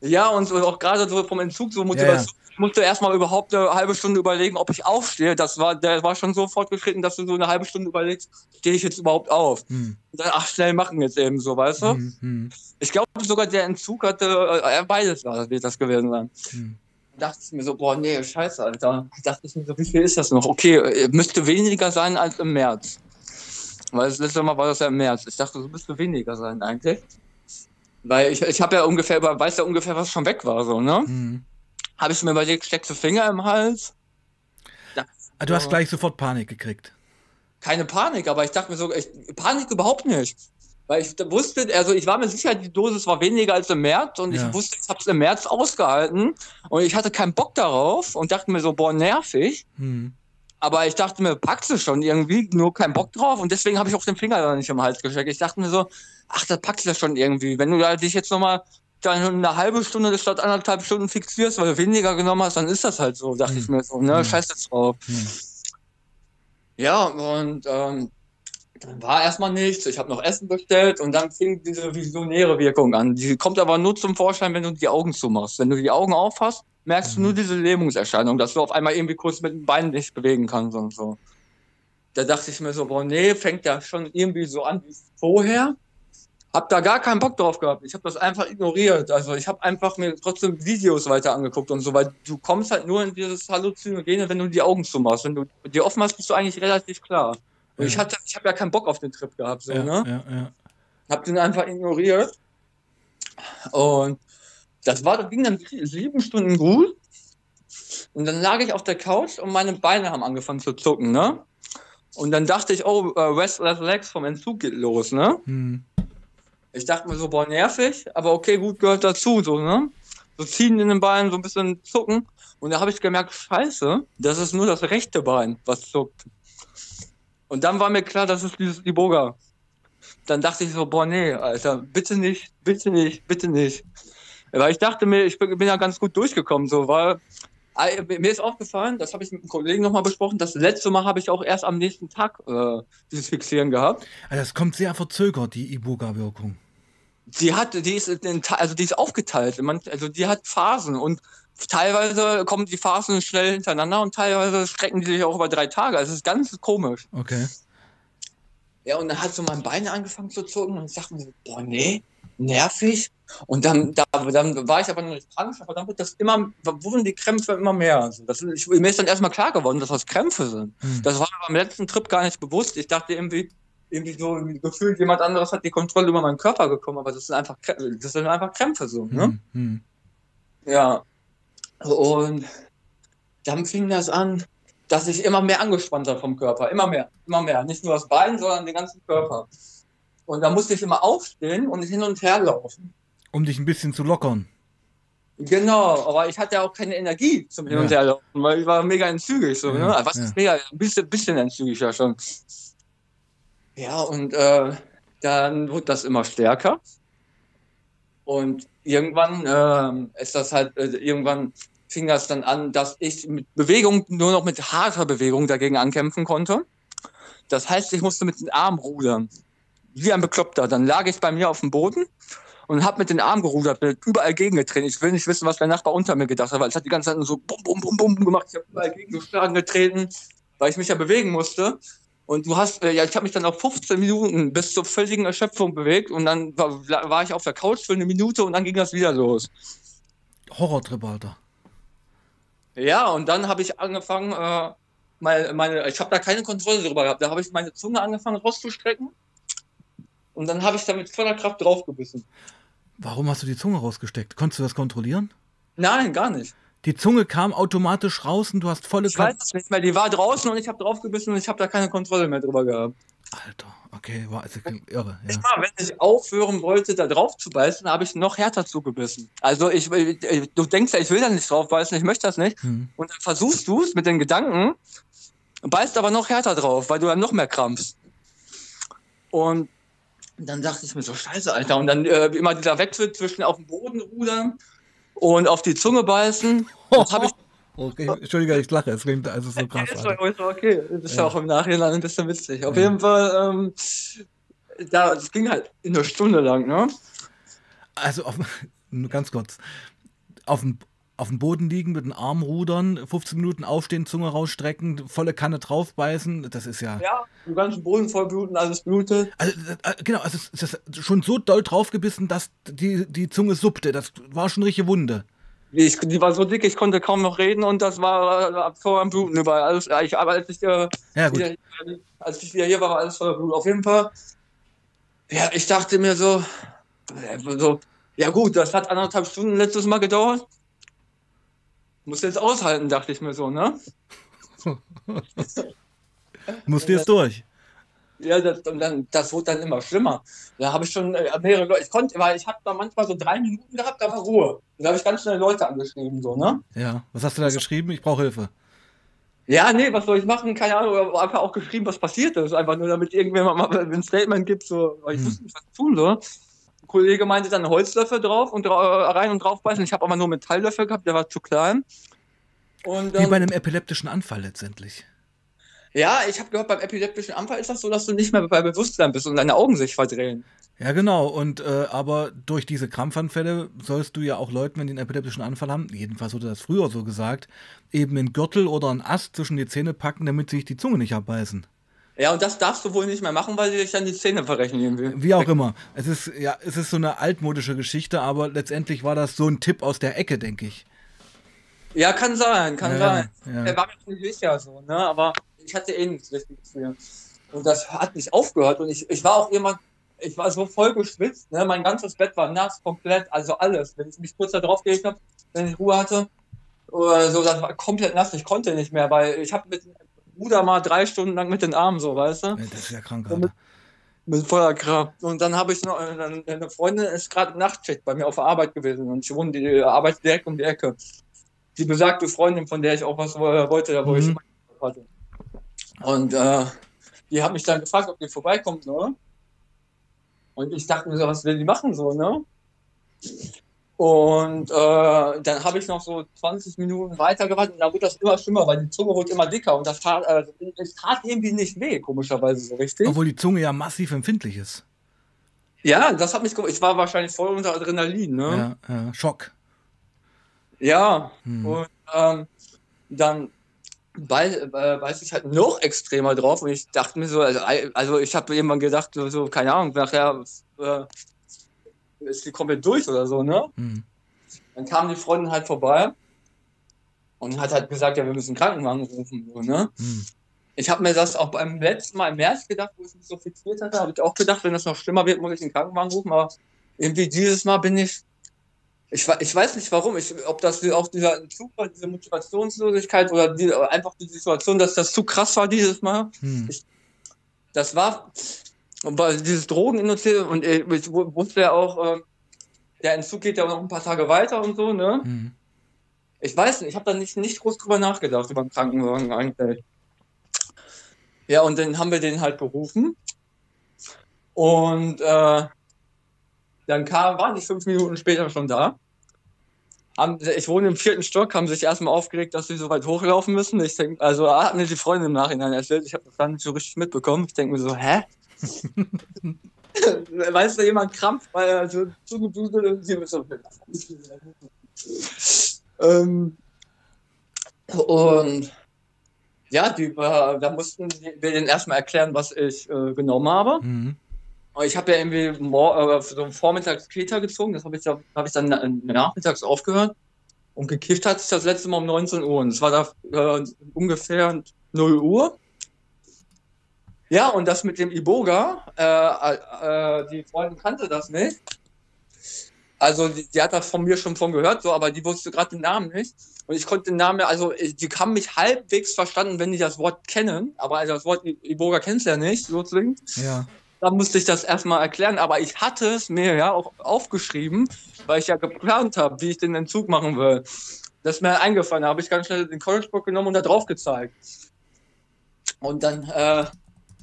Ja, und so auch gerade so vom Entzug, so Motivation. Ich musste erstmal überhaupt eine halbe Stunde überlegen, ob ich aufstehe. Das war, der war schon so fortgeschritten, dass du so eine halbe Stunde überlegst, stehe ich jetzt überhaupt auf? Hm. Und dann, ach, schnell machen jetzt eben so, weißt du? Hm, hm, Ich glaube sogar der Entzug hatte, äh, beides war, wird das gewesen sein. hm. Da dachte ich mir so, boah, nee, scheiße, Alter. Da dachte ich mir so, wie viel ist das noch? Okay, äh, müsste weniger sein als im März. Weil das letzte Mal war das ja im März. Ich dachte, so müsste weniger sein eigentlich. Weil ich, ich habe ja ungefähr, weiß ja ungefähr, was schon weg war, so, ne? Hm. Habe ich mir überlegt, steckst du Finger im Hals? Ah, du hast Ja. gleich sofort Panik gekriegt. keine Panik, aber ich dachte mir so, ich, Panik überhaupt nicht. Weil ich wusste, also ich war mir sicher, die Dosis war weniger als im März und Ja. ich wusste, ich habe es im März ausgehalten und ich hatte keinen Bock darauf und dachte mir so, boah, nervig. Hm. Aber ich dachte mir, packst du schon irgendwie, nur keinen Bock drauf und deswegen habe ich auch den Finger da nicht im Hals gesteckt. Ich dachte mir so, ach, das packst du schon irgendwie. Wenn du da dich jetzt nochmal dann eine halbe Stunde statt anderthalb Stunden fixierst, weil du weniger genommen hast, dann ist das halt so, dachte Hm. ich mir so, ne, Hm. scheiß jetzt drauf. Hm. Ja, und ähm, dann war erstmal nichts. Ich habe noch Essen bestellt und dann fing diese visionäre Wirkung an. Die kommt aber nur zum Vorschein, wenn du die Augen zumachst. Wenn du die Augen aufhast, merkst du Mhm. nur diese Lähmungserscheinung, dass du auf einmal irgendwie kurz mit den Beinen nicht bewegen kannst und so. Da dachte ich mir so, boah, nee, fängt ja schon irgendwie so an wie vorher. Hab da gar keinen Bock drauf gehabt. Ich habe das einfach ignoriert. Also ich habe einfach mir trotzdem Videos weiter angeguckt und so, weil du kommst halt nur in dieses Halluzinogene, wenn du die Augen zumachst. Wenn du die offen hast, bist du eigentlich relativ klar. Und ich Ja. hatte, ich habe ja keinen Bock auf den Trip gehabt, so, Ja, ne? ja, ja. Hab den einfach ignoriert. Und das war, das ging dann sieben Stunden gut. Und dann lag ich auf der Couch und meine Beine haben angefangen zu zucken, ne? Und dann dachte ich, oh, äh, Restless Legs vom Entzug geht los, ne? Hm. Ich dachte mir so, boah, nervig, aber okay, gut, gehört dazu, so, ne? so ziehen in den Beinen, so ein bisschen zucken. Und da habe ich gemerkt, scheiße, das ist nur das rechte Bein, was zuckt. Und dann war mir klar, das ist dieses Iboga. Dann dachte ich so, boah, nee, Alter, bitte nicht, bitte nicht, bitte nicht. Weil ich dachte mir, ich bin, ja ganz gut durchgekommen, so, weil mir ist aufgefallen, das habe ich mit einem Kollegen nochmal besprochen, das letzte Mal habe ich auch erst am nächsten Tag äh, dieses Fixieren gehabt. Also das kommt sehr verzögert, die Iboga-Wirkung. Die hat, die ist, also die ist aufgeteilt. Also die hat Phasen und teilweise kommen die Phasen schnell hintereinander und teilweise strecken die sich auch über drei Tage. Also es ist ganz komisch. Okay. Ja, und dann hat so mein Bein angefangen zu zucken und ich dachte mir so, boah, nee, nervig. Und dann, da, dann war ich aber noch nicht krank, aber dann wird das immer, wurden die Krämpfe immer mehr. Also das, ich, mir ist dann erstmal klar geworden, dass das Krämpfe sind. Hm. Das war mir beim letzten Trip gar nicht bewusst. Ich dachte irgendwie, irgendwie so gefühlt, jemand anderes hat die Kontrolle über meinen Körper bekommen, aber das sind einfach, das sind einfach Krämpfe so. Ne? Hm, hm. Ja. Und dann fing das an, dass ich immer mehr angespannt war vom Körper, immer mehr, immer mehr. Nicht nur das Bein, sondern den ganzen Körper. Und da musste ich immer aufstehen und hin und her laufen. Um dich ein bisschen zu lockern. Genau, aber ich hatte ja auch keine Energie zum Hin und Her laufen, weil ich war mega entzügig. So, ja, ne? Was ja. ist mega, ein bisschen, bisschen entzügig ja schon. Ja, und äh, dann wurde das immer stärker. Und irgendwann äh, ist das halt, äh, irgendwann fing das dann an, dass ich mit Bewegung, nur noch mit harter Bewegung dagegen ankämpfen konnte. Das heißt, ich musste mit den Armen rudern. Wie ein Bekloppter. Dann lag ich bei mir auf dem Boden und habe mit den Armen gerudert, bin überall gegengetreten. Ich will nicht wissen, was der Nachbar unter mir gedacht hat, weil es hat die ganze Zeit nur so bum, bum, bum, bum gemacht. Ich habe überall gegengeschlagen, getreten, weil ich mich ja bewegen musste. Und du hast, äh, ja, ich habe mich dann auf 15 Minuten bis zur völligen Erschöpfung bewegt und dann war, war ich auf der Couch für eine Minute und dann ging das wieder los. Horrortrip, Alter. Ja, und dann habe ich angefangen, äh, meine, meine, ich habe da keine Kontrolle darüber gehabt. Da habe ich meine Zunge angefangen rauszustrecken und dann habe ich da mit voller Kraft draufgebissen. Warum hast du die Zunge rausgesteckt? Konntest du das kontrollieren? Nein, gar nicht. Die Zunge kam automatisch raus und du hast volle Kraft. Ich weiß es nicht mehr. Die war draußen und ich habe draufgebissen und ich habe da keine Kontrolle mehr drüber gehabt. Alter, okay, war also irre. Ja. Immer, wenn ich aufhören wollte, da drauf zu beißen, habe ich noch härter zugebissen. Also ich, du denkst ja, ich will da nicht drauf beißen, ich möchte das nicht. Hm. Und dann versuchst du es mit den Gedanken, beißt aber noch härter drauf, weil du dann noch mehr krampfst. Und dann dachte ich mir so, scheiße, Alter. Und dann äh, immer dieser Wechsel zwischen auf den Boden rudern und auf die Zunge beißen. Das habe ich (laughs) Okay, Entschuldige, ich lache, es klingt also so krass. Ist okay, das ist ja. auch im Nachhinein ein bisschen witzig. Auf ja. jeden Fall, ähm, da, das ging halt in einer Stunde lang, ne? Also, auf, (laughs) nur ganz kurz. Auf dem, auf dem Boden liegen, mit den Armen rudern, 15 Minuten aufstehen, Zunge rausstrecken, volle Kanne draufbeißen, das ist ja. Ja, den ganzen Boden voll bluten, alles blutet. Also, äh, genau, also es ist schon so doll draufgebissen, dass die, die Zunge suppte. Das war schon richtige Wunde. Ich, die war so dick, ich konnte kaum noch reden und das war äh, vor am Bluten überall. Alles, ich, aber als ich, äh, ja, wieder, als ich wieder hier war, war alles voller Blut. Auf jeden Fall, ja, ich dachte mir so, äh, so, ja gut, das hat anderthalb Stunden letztes Mal gedauert. Muss jetzt aushalten, dachte ich mir so, ne? (laughs) Musst du jetzt durch. Ja, das, und dann, das wurde dann immer schlimmer. Da habe ich schon äh, mehrere Leute, ich konnte, weil ich habe da manchmal so drei Minuten gehabt, da war Ruhe. Und da habe ich ganz schnell Leute angeschrieben, so, ne? Ja, was hast du da geschrieben? Ich brauche Hilfe. Ja, nee, was soll ich machen? Keine Ahnung, aber einfach auch geschrieben, was passiert ist. Einfach nur, damit irgendwer mal ein Statement gibt, so, weil ich hm. wusste nicht, was tun soll. Kollege meinte dann Holzlöffel drauf und rein und drauf beißen. Ich habe aber nur Metalllöffel gehabt, der war zu klein. Und, ähm, Wie bei einem epileptischen Anfall letztendlich. Ja, ich habe gehört, beim epileptischen Anfall ist das so, dass du nicht mehr bei Bewusstsein bist und deine Augen sich verdrehen. Ja, genau. Und äh, aber durch diese Krampfanfälle sollst du ja auch Leuten, wenn die einen epileptischen Anfall haben, jedenfalls wurde das früher so gesagt, eben einen Gürtel oder einen Ast zwischen die Zähne packen, damit sie sich die Zunge nicht abbeißen. Ja, und das darfst du wohl nicht mehr machen, weil sie sich dann die Zähne verrechnen irgendwie. Wie auch immer. Es ist, ja, es ist so eine altmodische Geschichte, aber letztendlich war das so ein Tipp aus der Ecke, denke ich. Ja, kann sein, kann ja, sein. Ja. Der war mir nicht sicher so, ne? Aber ich hatte eh nichts Richtiges für. Und das hat nicht aufgehört. Und ich, ich war auch jemand, ich war so voll geschwitzt. Ne? Mein ganzes Bett war nass, komplett, also alles. Wenn ich mich kurz da drauf gelegt habe, wenn ich Ruhe hatte, oder so, das war komplett nass. Ich konnte nicht mehr, weil ich habe mit dem Bruder mal drei Stunden lang mit den Armen so, weißt du? Das ist ja krank, Alter. Mit voller Kraft. Und dann habe ich noch, äh, eine Freundin ist gerade Nachtschicht bei mir auf der Arbeit gewesen und ich wohne die Arbeit direkt um die Ecke. Die besagte Freundin, von der ich auch was wollte, da wo Mhm. ich hatte. Und äh, die hat mich dann gefragt, ob die vorbeikommt, ne? Und ich dachte mir so, was will die machen so, ne? Und äh, dann habe ich noch so 20 Minuten weiter gewartet und dann wurde das immer schlimmer, weil die Zunge wurde immer dicker und das tat, äh, es tat irgendwie nicht weh, komischerweise so richtig. Obwohl die Zunge ja massiv empfindlich ist. Ja, das hat mich Ich war wahrscheinlich voll unter Adrenalin, ne? Ja, ja, Schock. Ja. Hm. Und ähm, dann bei, äh, weiß ich halt noch extremer drauf und ich dachte mir so, also, also ich habe irgendwann gedacht, so, so, keine Ahnung, nachher äh, ist die komplett durch oder so, ne? Hm. Dann kam die Freundin halt vorbei und hat halt gesagt, ja, wir müssen einen Krankenwagen rufen, so, ne? Hm. Ich habe mir das auch beim letzten Mal im März gedacht, wo ich mich so fixiert hatte, habe ich auch gedacht, wenn das noch schlimmer wird, muss ich einen Krankenwagen rufen. Aber irgendwie dieses Mal bin ich, ich, ich weiß nicht warum, ich, ob das auch dieser Entzug war, diese Motivationslosigkeit oder die, einfach die Situation, dass das zu krass war dieses Mal. Hm. Das war, aber dieses Drogeninduziert und ich, ich wu- wusste ja auch, ähm, der Entzug geht ja noch ein paar Tage weiter und so, ne? Hm. Ich weiß nicht, ich habe da nicht, nicht groß drüber nachgedacht, über den Krankenwagen eigentlich. Ja, und dann haben wir den halt gerufen. Und äh, dann kam, waren die fünf Minuten später schon da. Haben, ich wohne im vierten Stock, haben sich erstmal aufgeregt, dass sie so weit hochlaufen müssen. Ich denk, also hat mir die Freundin im Nachhinein erzählt, ich habe das gar nicht so richtig mitbekommen. Ich denke mir so, hä? (laughs) weißt du, jemand krampft, weil er so zugeblutet und sie so. ähm, und ja, die, war- da mussten wir denen erstmal erklären, was ich äh, genommen habe. Hm. Aber Ich habe ja irgendwie äh, so vormittags Keter gezogen, das habe ich, da- hab ich dann na- nachmittags aufgehört. Und gekifft hat sich das letzte Mal um 19 Uhr. Und es war da äh, ungefähr 0 Uhr. Ja, und das mit dem Iboga, äh, äh, die Freundin kannte das nicht. Also die, die hat das von mir schon von gehört, so, aber die wusste gerade den Namen nicht. Und ich konnte den Namen, also die haben mich halbwegs verstanden, wenn die das Wort kennen, aber das Wort Iboga kennst du ja nicht, so zwingend. Ja. Da musste ich das erstmal erklären, aber ich hatte es mir ja auch aufgeschrieben, weil ich ja geplant habe, wie ich den Entzug machen will. Das ist mir eingefallen, da habe ich ganz schnell den College-Book genommen und da drauf gezeigt. Und dann äh,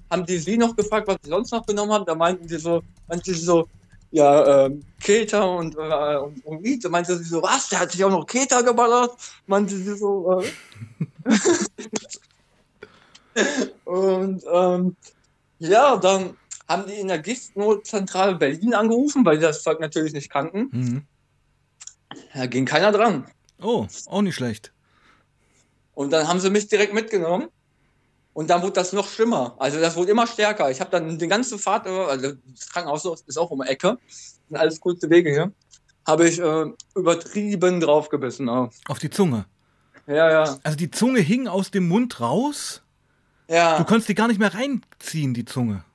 haben die sie noch gefragt, was sie sonst noch genommen haben. Da meinten die so, meinten sie so, ja, ähm, Keter und, äh, und, und Weed. Da meinte sie so, was, der hat sich auch noch Keter geballert? Meinte sie so, äh. (laughs) und ähm, ja, dann haben die in der Giftnotzentrale Berlin angerufen, weil die das Zeug natürlich nicht kannten. Hm. Da ging keiner dran. Oh, auch nicht schlecht. Und dann haben sie mich direkt mitgenommen. Und dann wurde das noch schlimmer. Also das wurde immer stärker. Ich habe dann die ganze Fahrt, äh, also das Krankenhaus ist auch um die Ecke, sind alles kurze Wege hier, habe ich äh, übertrieben draufgebissen. Auch. Auf die Zunge. Ja, ja. Also die Zunge hing aus dem Mund raus. Ja, Du konntest die gar nicht mehr reinziehen, die Zunge.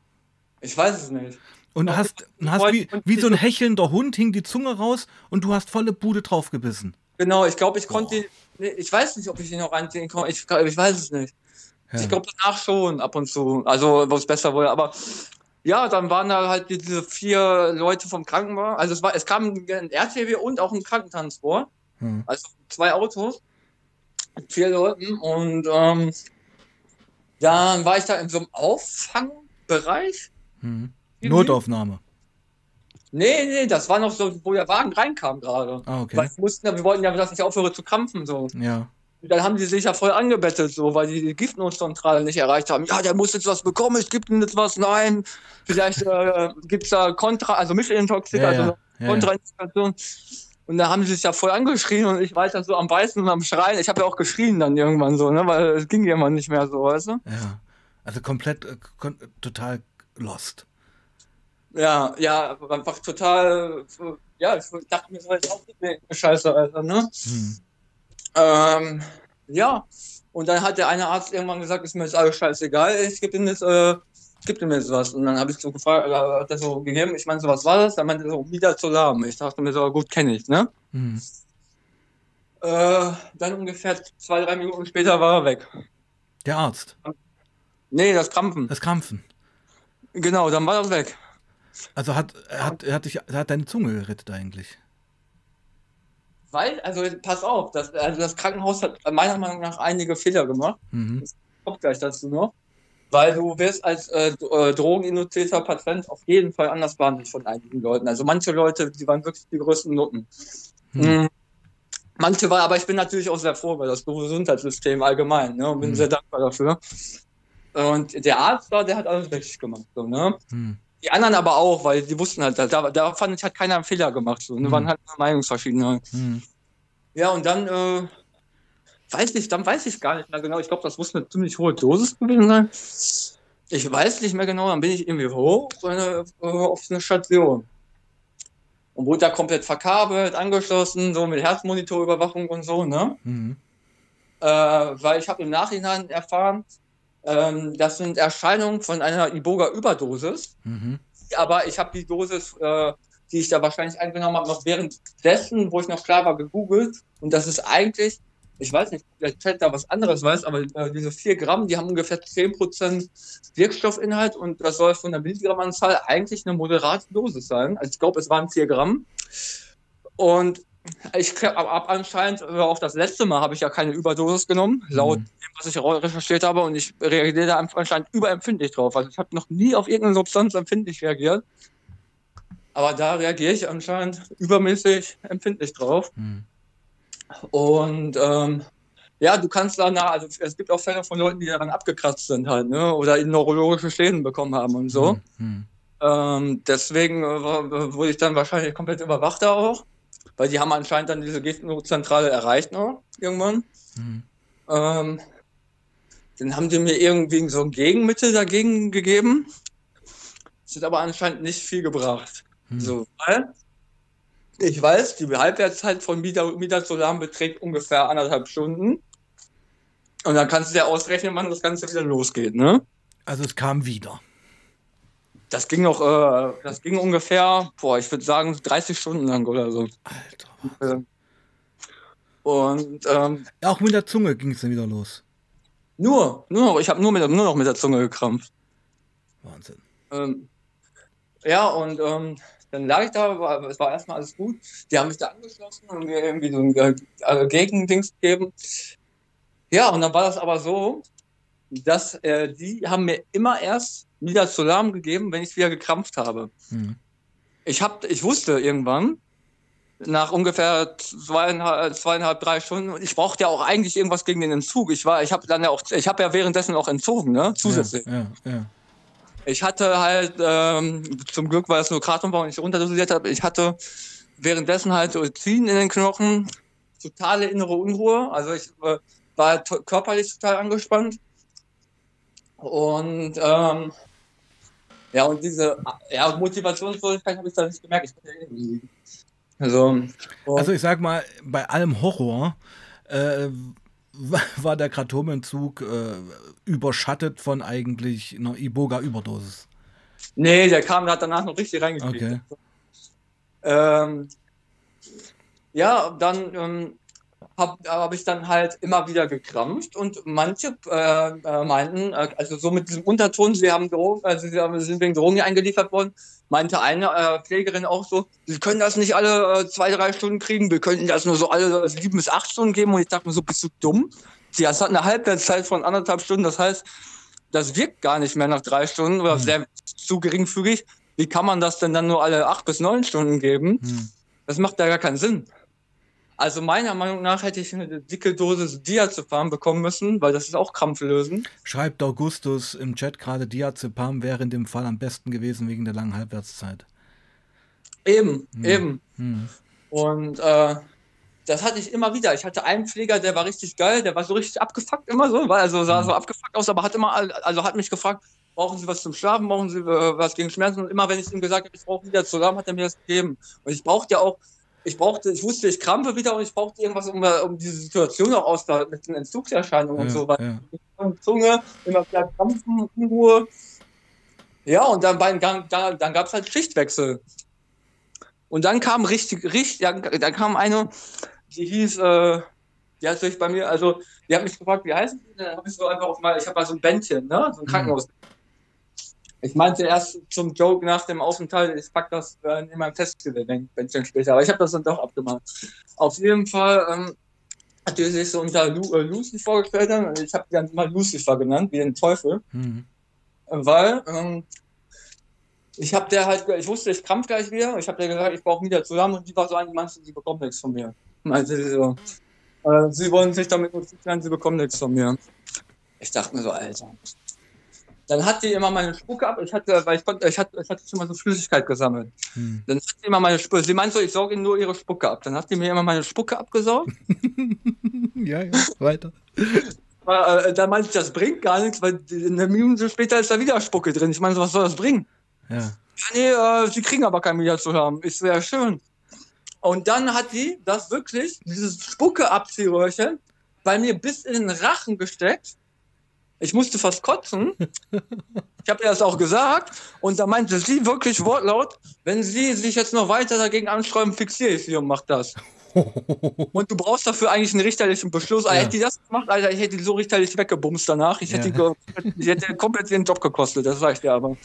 ich weiß es nicht. Und Doch, hast, hast wie, wie so ein hechelnder Hund hing die Zunge raus und du hast volle Bude draufgebissen. Genau, ich glaube, ich konnte, ich weiß nicht, ob ich ihn noch reinziehen konnte. Ich, ich weiß es nicht. Ja. Ich glaube danach schon ab und zu. Also wo es besser wurde. Aber ja, dann waren da halt diese vier Leute vom Krankenwagen. Also es war, es kam ein RTW und auch ein Krankentransport. Hm. Also zwei Autos mit vier Leuten. Und ähm, dann war ich da in so einem Auffangbereich. Hm. Notaufnahme. Nee, nee, das war noch so, wo der Wagen reinkam gerade. Ah, okay. Weil wir mussten wir wollten ja, dass ich aufhöre zu krampfen. So. Ja. Dann haben die sich ja voll angebettet, so, weil die die Giftnotzentrale nicht erreicht haben. Ja, der muss jetzt was bekommen, es gibt ihm jetzt was, nein. Vielleicht äh, gibt es da Kontra, also Mischelintoxik, Ja, also ja. Ja, Kontraindikation. Und da haben sie sich ja voll angeschrien und ich weiter so am Beißen und am Schreien. Ich habe ja auch geschrien dann irgendwann so, ne, weil es ging irgendwann nicht mehr so, weißt du? ja. Also komplett, äh, kon total lost. Ja, ja, einfach total, ja, ich dachte mir so, jetzt auch nicht mehr Scheiße, Alter, ne? Hm. Ähm, ja, und dann hat der eine Arzt irgendwann gesagt, ist mir jetzt alles scheißegal, ich gebe ihm jetzt, äh, ich gebe ihm jetzt was. Und dann habe ich so gefragt, äh, hat er so gegeben, ich meine, so was war das? Dann meinte er so, Midazolam. Ich dachte mir so, gut, kenne ich, ne? Hm. Äh, dann ungefähr zwei, drei Minuten später war er weg. Der Arzt. Nee, das Krampfen. Das Krampfen. Genau, dann war das weg. Also hat, hat, hat, dich, hat deine Zunge gerettet eigentlich. Weil, also pass auf, das, also das Krankenhaus hat meiner Meinung nach einige Fehler gemacht. Mhm. Ich komme gleich dazu noch. Weil du wirst als äh, äh, drogeninduzierter Patient auf jeden Fall anders behandelt von einigen Leuten. Also manche Leute, die waren wirklich die größten Nutten. Hm. Mhm. Manche war, aber ich bin natürlich auch sehr froh über das Gesundheitssystem allgemein, ne, und bin Mhm. sehr dankbar dafür. Und der Arzt da, der hat alles richtig gemacht, so, ne. Hm. Die anderen aber auch, weil die wussten halt, da, da fand ich, hat keiner einen Fehler gemacht, so, ne, Mhm. waren halt nur Meinungsverschiedenheit. Hm. Ja, und dann, äh, weiß ich, dann weiß ich gar nicht mehr genau. Ich glaube, das muss eine ziemlich hohe Dosis gewesen sein. Ich weiß nicht mehr genau, dann bin ich irgendwie hoch äh, auf eine Station. Und wurde da komplett verkabelt, angeschlossen, so mit Herzmonitorüberwachung und so, ne? Hm. Äh, weil ich habe im Nachhinein erfahren, ähm, das sind Erscheinungen von einer Iboga-Überdosis. Mhm. Aber ich habe die Dosis, äh, die ich da wahrscheinlich eingenommen habe, noch währenddessen, wo ich noch klar war, gegoogelt. Und das ist eigentlich, ich weiß nicht, vielleicht Chat da was anderes weiß, aber äh, diese 4 Gramm, die haben ungefähr 10% Wirkstoffinhalt und das soll von der Milligrammanzahl eigentlich eine moderate Dosis sein. Also ich glaube, es waren 4 Gramm. Und ich habe anscheinend, auch das letzte Mal habe ich ja keine Überdosis genommen, laut Mhm. dem, was ich recherchiert habe, und ich reagiere da anscheinend überempfindlich drauf. Also ich habe noch nie auf irgendeine Substanz empfindlich reagiert. Aber da reagiere ich anscheinend übermäßig empfindlich drauf. Hm. Und ähm, ja, du kannst da, na, also es gibt auch Fälle von Leuten, die daran abgekratzt sind halt, ne? Oder neurologische Schäden bekommen haben und so. Hm. Ähm, deswegen äh, wurde ich dann wahrscheinlich komplett überwacht da auch. Weil die haben anscheinend dann diese Giftnotzentrale erreicht noch irgendwann. Hm. Ähm, dann haben die mir irgendwie so ein Gegenmittel dagegen gegeben. Das hat aber anscheinend nicht viel gebracht. Hm. So, weil ich weiß, die Halbwertszeit von Mida- Midazolam beträgt ungefähr anderthalb Stunden. Und dann kannst du dir ausrechnen, wann das Ganze wieder losgeht, ne? Also es kam wieder. Das ging noch, äh, das ging ungefähr, boah, ich würde sagen 30 Stunden lang oder so. Alter. Äh, Und ähm, Auch mit der Zunge ging es dann wieder los. nur, nur noch, ich habe nur, mit- nur noch mit der Zunge gekrampft. Wahnsinn. Ähm, ja, und ähm, dann lag ich da, war, es war erstmal alles gut. Die haben mich da angeschlossen und mir irgendwie so ein äh, äh, Gegendings gegeben. Ja, und dann war das aber so, dass äh, die haben mir immer erst Midazolam gegeben, wenn ich wieder gekrampft habe. Hm. Ich hab, ich wusste irgendwann, nach ungefähr zweieinhalb, zweieinhalb drei Stunden, und ich brauchte ja auch eigentlich irgendwas gegen den Entzug. Ich war, ich habe dann ja auch, ich habe ja währenddessen auch entzogen, ne, zusätzlich. Ja, ja, ja. Ich hatte halt, ähm, zum Glück war es nur Kratonbau und ich runterdosiert habe, ich hatte währenddessen halt Ziehen in den Knochen, totale innere Unruhe. Also ich äh, war körperlich total angespannt. Und ähm, ja, und diese ja, Motivationslosigkeit habe ich da nicht gemerkt. Ich. Also, und, Also ich sag mal, bei allem Horror äh, wa- (laughs) war der Kratomentzug äh, überschattet von eigentlich einer Iboga-Überdosis. nee, der kam, der hat danach noch richtig reingekriegt. Okay. Ähm, ja, dann ähm, habe hab ich dann halt immer wieder gekrampft und manche äh, äh, meinten, äh, also so mit diesem Unterton, sie haben Drogen, also sie haben, sind wegen Drogen hier eingeliefert worden, meinte eine äh, Pflegerin auch so, sie können das nicht alle äh, zwei, drei Stunden kriegen, wir könnten das nur so alle sieben bis acht Stunden geben und ich dachte mir so, bist du dumm? Sie das hat eine Halbwertszeit von anderthalb Stunden, das heißt, das wirkt gar nicht mehr nach drei Stunden oder Hm. sehr zu geringfügig. Wie kann man das denn dann nur alle acht bis neun Stunden geben? Hm. Das macht ja gar keinen Sinn. Also meiner Meinung nach hätte ich eine dicke Dosis Diazepam bekommen müssen, weil das ist auch krampflösend. Schreibt Augustus im Chat gerade, Diazepam wäre in dem Fall am besten gewesen wegen der langen Halbwertszeit. Eben, Hm. eben. Hm. Und äh, das hatte ich immer wieder. Ich hatte einen Pfleger, der war richtig geil, der war so richtig abgefuckt immer so, war also sah Mhm. so abgefuckt aus, aber hat immer, also hat mich gefragt, brauchen Sie was zum Schlafen, brauchen Sie äh, was gegen Schmerzen? Und immer wenn ich ihm gesagt habe, ich brauche wieder zusammen, hat er mir das gegeben. Und ich brauchte ja auch, ich brauchte, ich wusste, ich krampfe wieder und ich brauchte irgendwas, um, um diese Situation auch auszuhalten mit den Entzugserscheinungen und Ja, so weiter. ja. Zunge, immer wieder Krampfen, Unruhe. Ja, und dann, dann, dann gab es halt Schichtwechsel. Und dann kam richtig, richtig, dann, dann kam eine, die hieß, äh, die hat sich bei mir, also, die hat mich gefragt, wie heißt die? Dann habe ich so einfach auf mal, ich habe mal so ein Bändchen, ne? So ein Mhm. Ich meinte erst zum Joke nach dem Aufenthalt, ich pack das äh, in meinem Festival-Bändchen später, aber ich habe das dann doch abgemacht. Auf jeden Fall ähm, hat die sich so unter Lu äh, Lucy vorgestellt und ich habe die dann mal Lucifer genannt, wie den Teufel, Hm. weil ähm, ich habe der halt, ich wusste, ich krampf gleich wieder, ich habe der gesagt, ich brauche wieder zusammen und die war so eine, du, sie bekommt nichts von mir. Meinte sie so, äh, sie wollen sich damit notifizieren, sie bekommen nichts von mir. Ich dachte mir so, Alter. Dann hat die immer meine Spucke ab. Ich hatte, weil ich konnte, ich hatte, ich hatte schon mal so Flüssigkeit gesammelt. Hm. Dann hat die immer meine Spucke. Sie meinte so, ich sauge nur ihre Spucke ab. Dann hat die mir immer meine Spucke abgesaugt. (laughs) Ja, ja, weiter. äh, dann meinte ich, das bringt gar nichts, weil eine Minute später ist da wieder Spucke drin. Ich meine, was soll das bringen? Ja. Ja, nee, äh, sie kriegen aber kein Media zu haben. Ist sehr schön. Und dann hat die das wirklich, dieses Spucke-Abziehröhrchen, bei mir bis in den Rachen gesteckt. Ich musste fast kotzen. Ich habe ihr das auch gesagt. Und da meinte sie wirklich wortlaut, wenn sie sich jetzt noch weiter dagegen ansträuben, fixiere ich sie und mach das. (laughs) Und du brauchst dafür eigentlich einen richterlichen Beschluss. Ja. Hätte die das gemacht, Alter, ich hätte die so richterlich weggebumst danach. Ich hätte, Ja. die, ich hätte komplett ihren Job gekostet, das sag ich dir aber.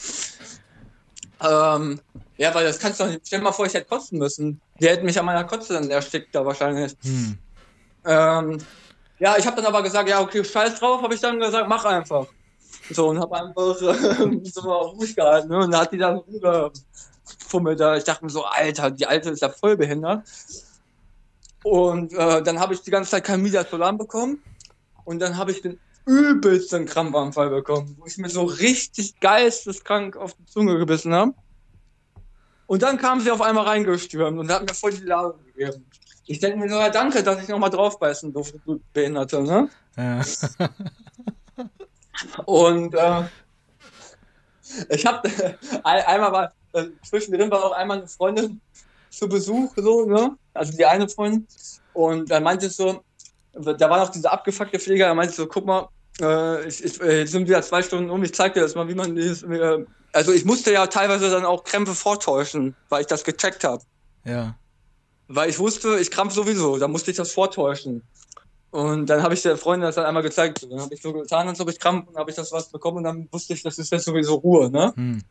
Ähm, ja, weil das kannst du nicht. Stell dir mal vor, ich hätte kotzen müssen. Die hätten mich an meiner Kotze dann erstickt da wahrscheinlich. Hm. Ähm, ja, ich habe dann aber gesagt, ja, okay, scheiß drauf, habe ich dann gesagt, mach einfach. So, und habe einfach äh, (laughs) so mal ruhig gehalten. Ne? Und da hat die dann rumgefummelt. Ich dachte mir so, Alter, die Alte ist ja voll behindert. Und äh, dann habe ich die ganze Zeit kein Midazolam bekommen. Und dann habe ich den übelsten Krampfanfall bekommen, wo ich mir so richtig geisteskrank auf die Zunge gebissen habe. Und dann kam sie auf einmal reingestürmt und hat mir voll die Lage gegeben. Ich denke mir so, ja, danke, dass ich nochmal draufbeißen durfte, du Behinderte, ne? Ja. (laughs) Und äh, ich habe (laughs) einmal war äh, zwischendrin war auch einmal eine Freundin zu Besuch, so, ne? Also die eine Freundin. Und dann meinte ich so, da war noch dieser abgefuckte Pfleger, er meinte so, guck mal, äh, ich, ich, äh, jetzt sind wieder zwei Stunden um, ich zeig dir das mal, wie man dieses, äh, also ich musste ja teilweise dann auch Krämpfe vortäuschen, weil ich das gecheckt habe. ja. Weil ich wusste, ich krampf sowieso, da musste ich das vortäuschen. Und dann habe ich der Freundin das dann einmal gezeigt. Dann habe ich so getan, als ob ich krampf und habe ich das was bekommen und dann wusste ich, das ist jetzt sowieso Ruhe, ne? Hm.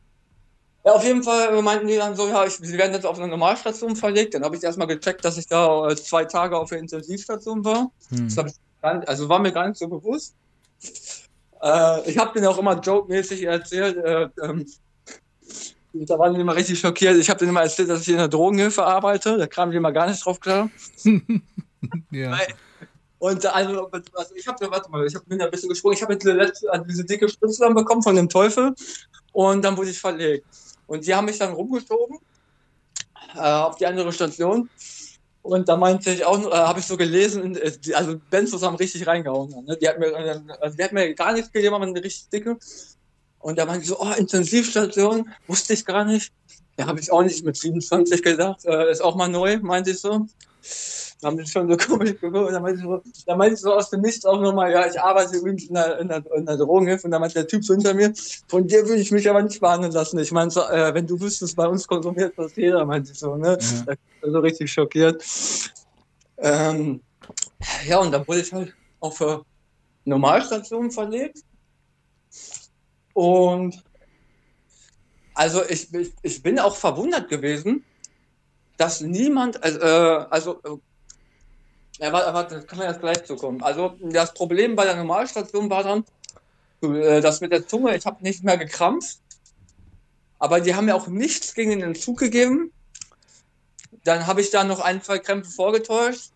Ja, auf jeden Fall meinten die dann so, ja, ich, sie werden jetzt auf eine Normalstation verlegt. Dann habe ich erstmal gecheckt, dass ich da äh, zwei Tage auf der Intensivstation war. Hm. Das ich also war mir gar nicht so bewusst. Äh, ich habe denen auch immer joke-mäßig erzählt, äh, ähm, da waren die immer richtig schockiert. Ich habe denen immer erzählt, dass ich in der Drogenhilfe arbeite. Da kamen die immer gar nicht drauf klar. (laughs) Ja. Und also, also ich habe, warte mal, ich hab, bin da ein bisschen gesprungen. Ich habe diese, also diese dicke Spritze dann bekommen von dem Teufel und dann wurde ich verlegt. Und die haben mich dann rumgeschoben äh, auf die andere Station. Und da meinte ich auch, äh, habe ich so gelesen, äh, also Benzos haben richtig reingehauen. Ne? Die, hat mir, äh, also die hat mir gar nichts gegeben, aber eine richtig dicke. Und da meinte ich so, oh, Intensivstation, wusste ich gar nicht. Da habe ich auch nicht mit 27 gedacht, äh, ist auch mal neu, meinte ich so. Da haben die schon so (laughs) komisch geguckt. Und dann meinte ich so, da meinte ich so aus dem Nichts auch nochmal, ja, ich arbeite übrigens in der, in, der, in der Drogenhilfe. Und da meinte der Typ so hinter mir, von dir würde ich mich aber nicht behandeln lassen. Ich meinte so, äh, wenn du wüsstest, bei uns konsumiert das jeder, meinte ich so, ne? Ja. Da so richtig schockiert. Ähm, ja, und dann wurde ich halt auf eine Normalstation verlegt. Und also ich, ich, ich bin auch verwundert gewesen, dass niemand, also, äh, also äh, ja, warte, warte, kann man jetzt gleich zukommen. Also das Problem bei der Normalstation war dann, äh, das mit der Zunge, ich habe nicht mehr gekrampft, aber die haben mir auch nichts gegen den Entzug gegeben. Dann habe ich da noch ein, zwei Krämpfe vorgetäuscht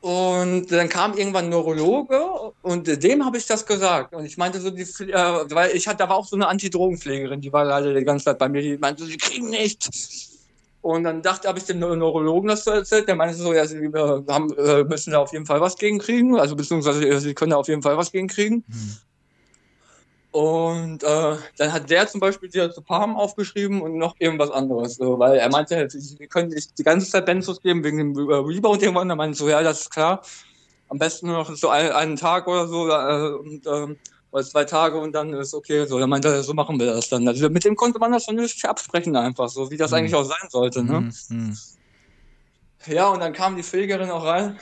und dann kam irgendwann ein Neurologe und dem habe ich das gesagt. Und ich meinte so, die, äh, weil ich hatte, da war auch so eine Antidrogenpflegerin, die war leider die ganze Zeit bei mir, die meinte so, sie kriegen nichts. Und dann dachte, habe ich dem Neu- Neurologen das so erzählt. Der meinte so, ja, sie äh, haben, äh, müssen da auf jeden Fall was gegen kriegen. Also beziehungsweise äh, sie können da auf jeden Fall was gegen kriegen. Hm. Und äh, dann hat der zum Beispiel Diazepam aufgeschrieben und noch irgendwas anderes. So, weil er meinte, sie können sich die ganze Zeit Benzos geben wegen dem äh, Rebound irgendwann. Da meinte so, ja, das ist klar. Am besten nur noch so ein, einen Tag oder so äh, und ähm, oder zwei Tage und dann ist okay. So, dann meinte er, so machen wir das dann. Also mit dem konnte man das vernünftig absprechen einfach, so wie das Mhm. eigentlich auch sein sollte. Ne? Hm. Hm. Ja, und dann kam die Pflegerin auch rein.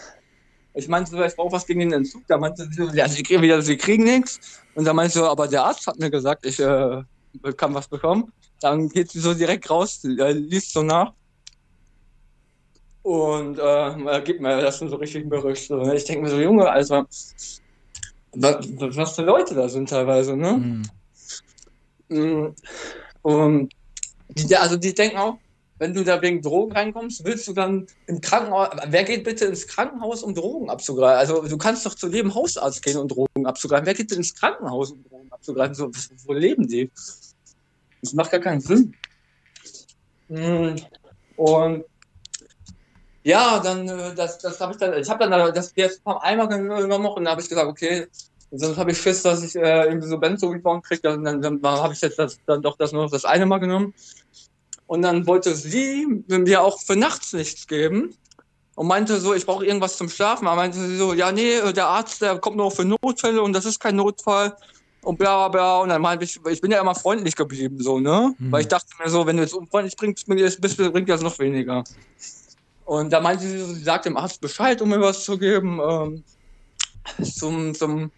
Ich meinte so, ich brauche was gegen den Entzug. Da meinte sie, so, ja, sie kriegen, wieder, sie kriegen nichts. Und da meinte ich so, aber der Arzt hat mir gesagt, ich äh, kann was bekommen, dann geht sie so direkt raus, äh, liest so nach und äh, gibt mir das so richtig Bericht. So. Ich denke mir so, Junge, also was, was für Leute da sind teilweise, ne? Mhm. Und die, also die denken auch, wenn du da wegen Drogen reinkommst, willst du dann im Krankenhaus, wer geht bitte ins Krankenhaus, um Drogen abzugreifen? Also du kannst doch zu jedem Hausarzt gehen, um Drogen abzugreifen. Wer geht denn ins Krankenhaus, um Drogen abzugreifen? So, wo leben die? Das macht gar keinen Sinn. Mhm. Und ja, dann, äh, das, das habe ich dann, ich habe dann das jetzt einmal genommen und dann habe ich gesagt, okay, sonst habe ich Schiss, dass ich äh, irgendwie so Benzo rebound kriege. Dann, dann, dann habe ich jetzt das, dann doch das nur noch das eine Mal genommen. Und dann wollte sie mir auch für nachts nichts geben und meinte so, ich brauche irgendwas zum Schlafen. Aber meinte sie so, ja, nee, der Arzt, der kommt nur für Notfälle und das ist kein Notfall und bla bla bla. Und dann meinte ich, ich bin ja immer freundlich geblieben, so, ne? Mhm. Weil ich dachte mir so, wenn du jetzt unfreundlich bringst, bist, bringt das noch weniger. Und da meinte sie, sie sagt dem Arzt Bescheid, um mir was zu geben ähm, zum, zum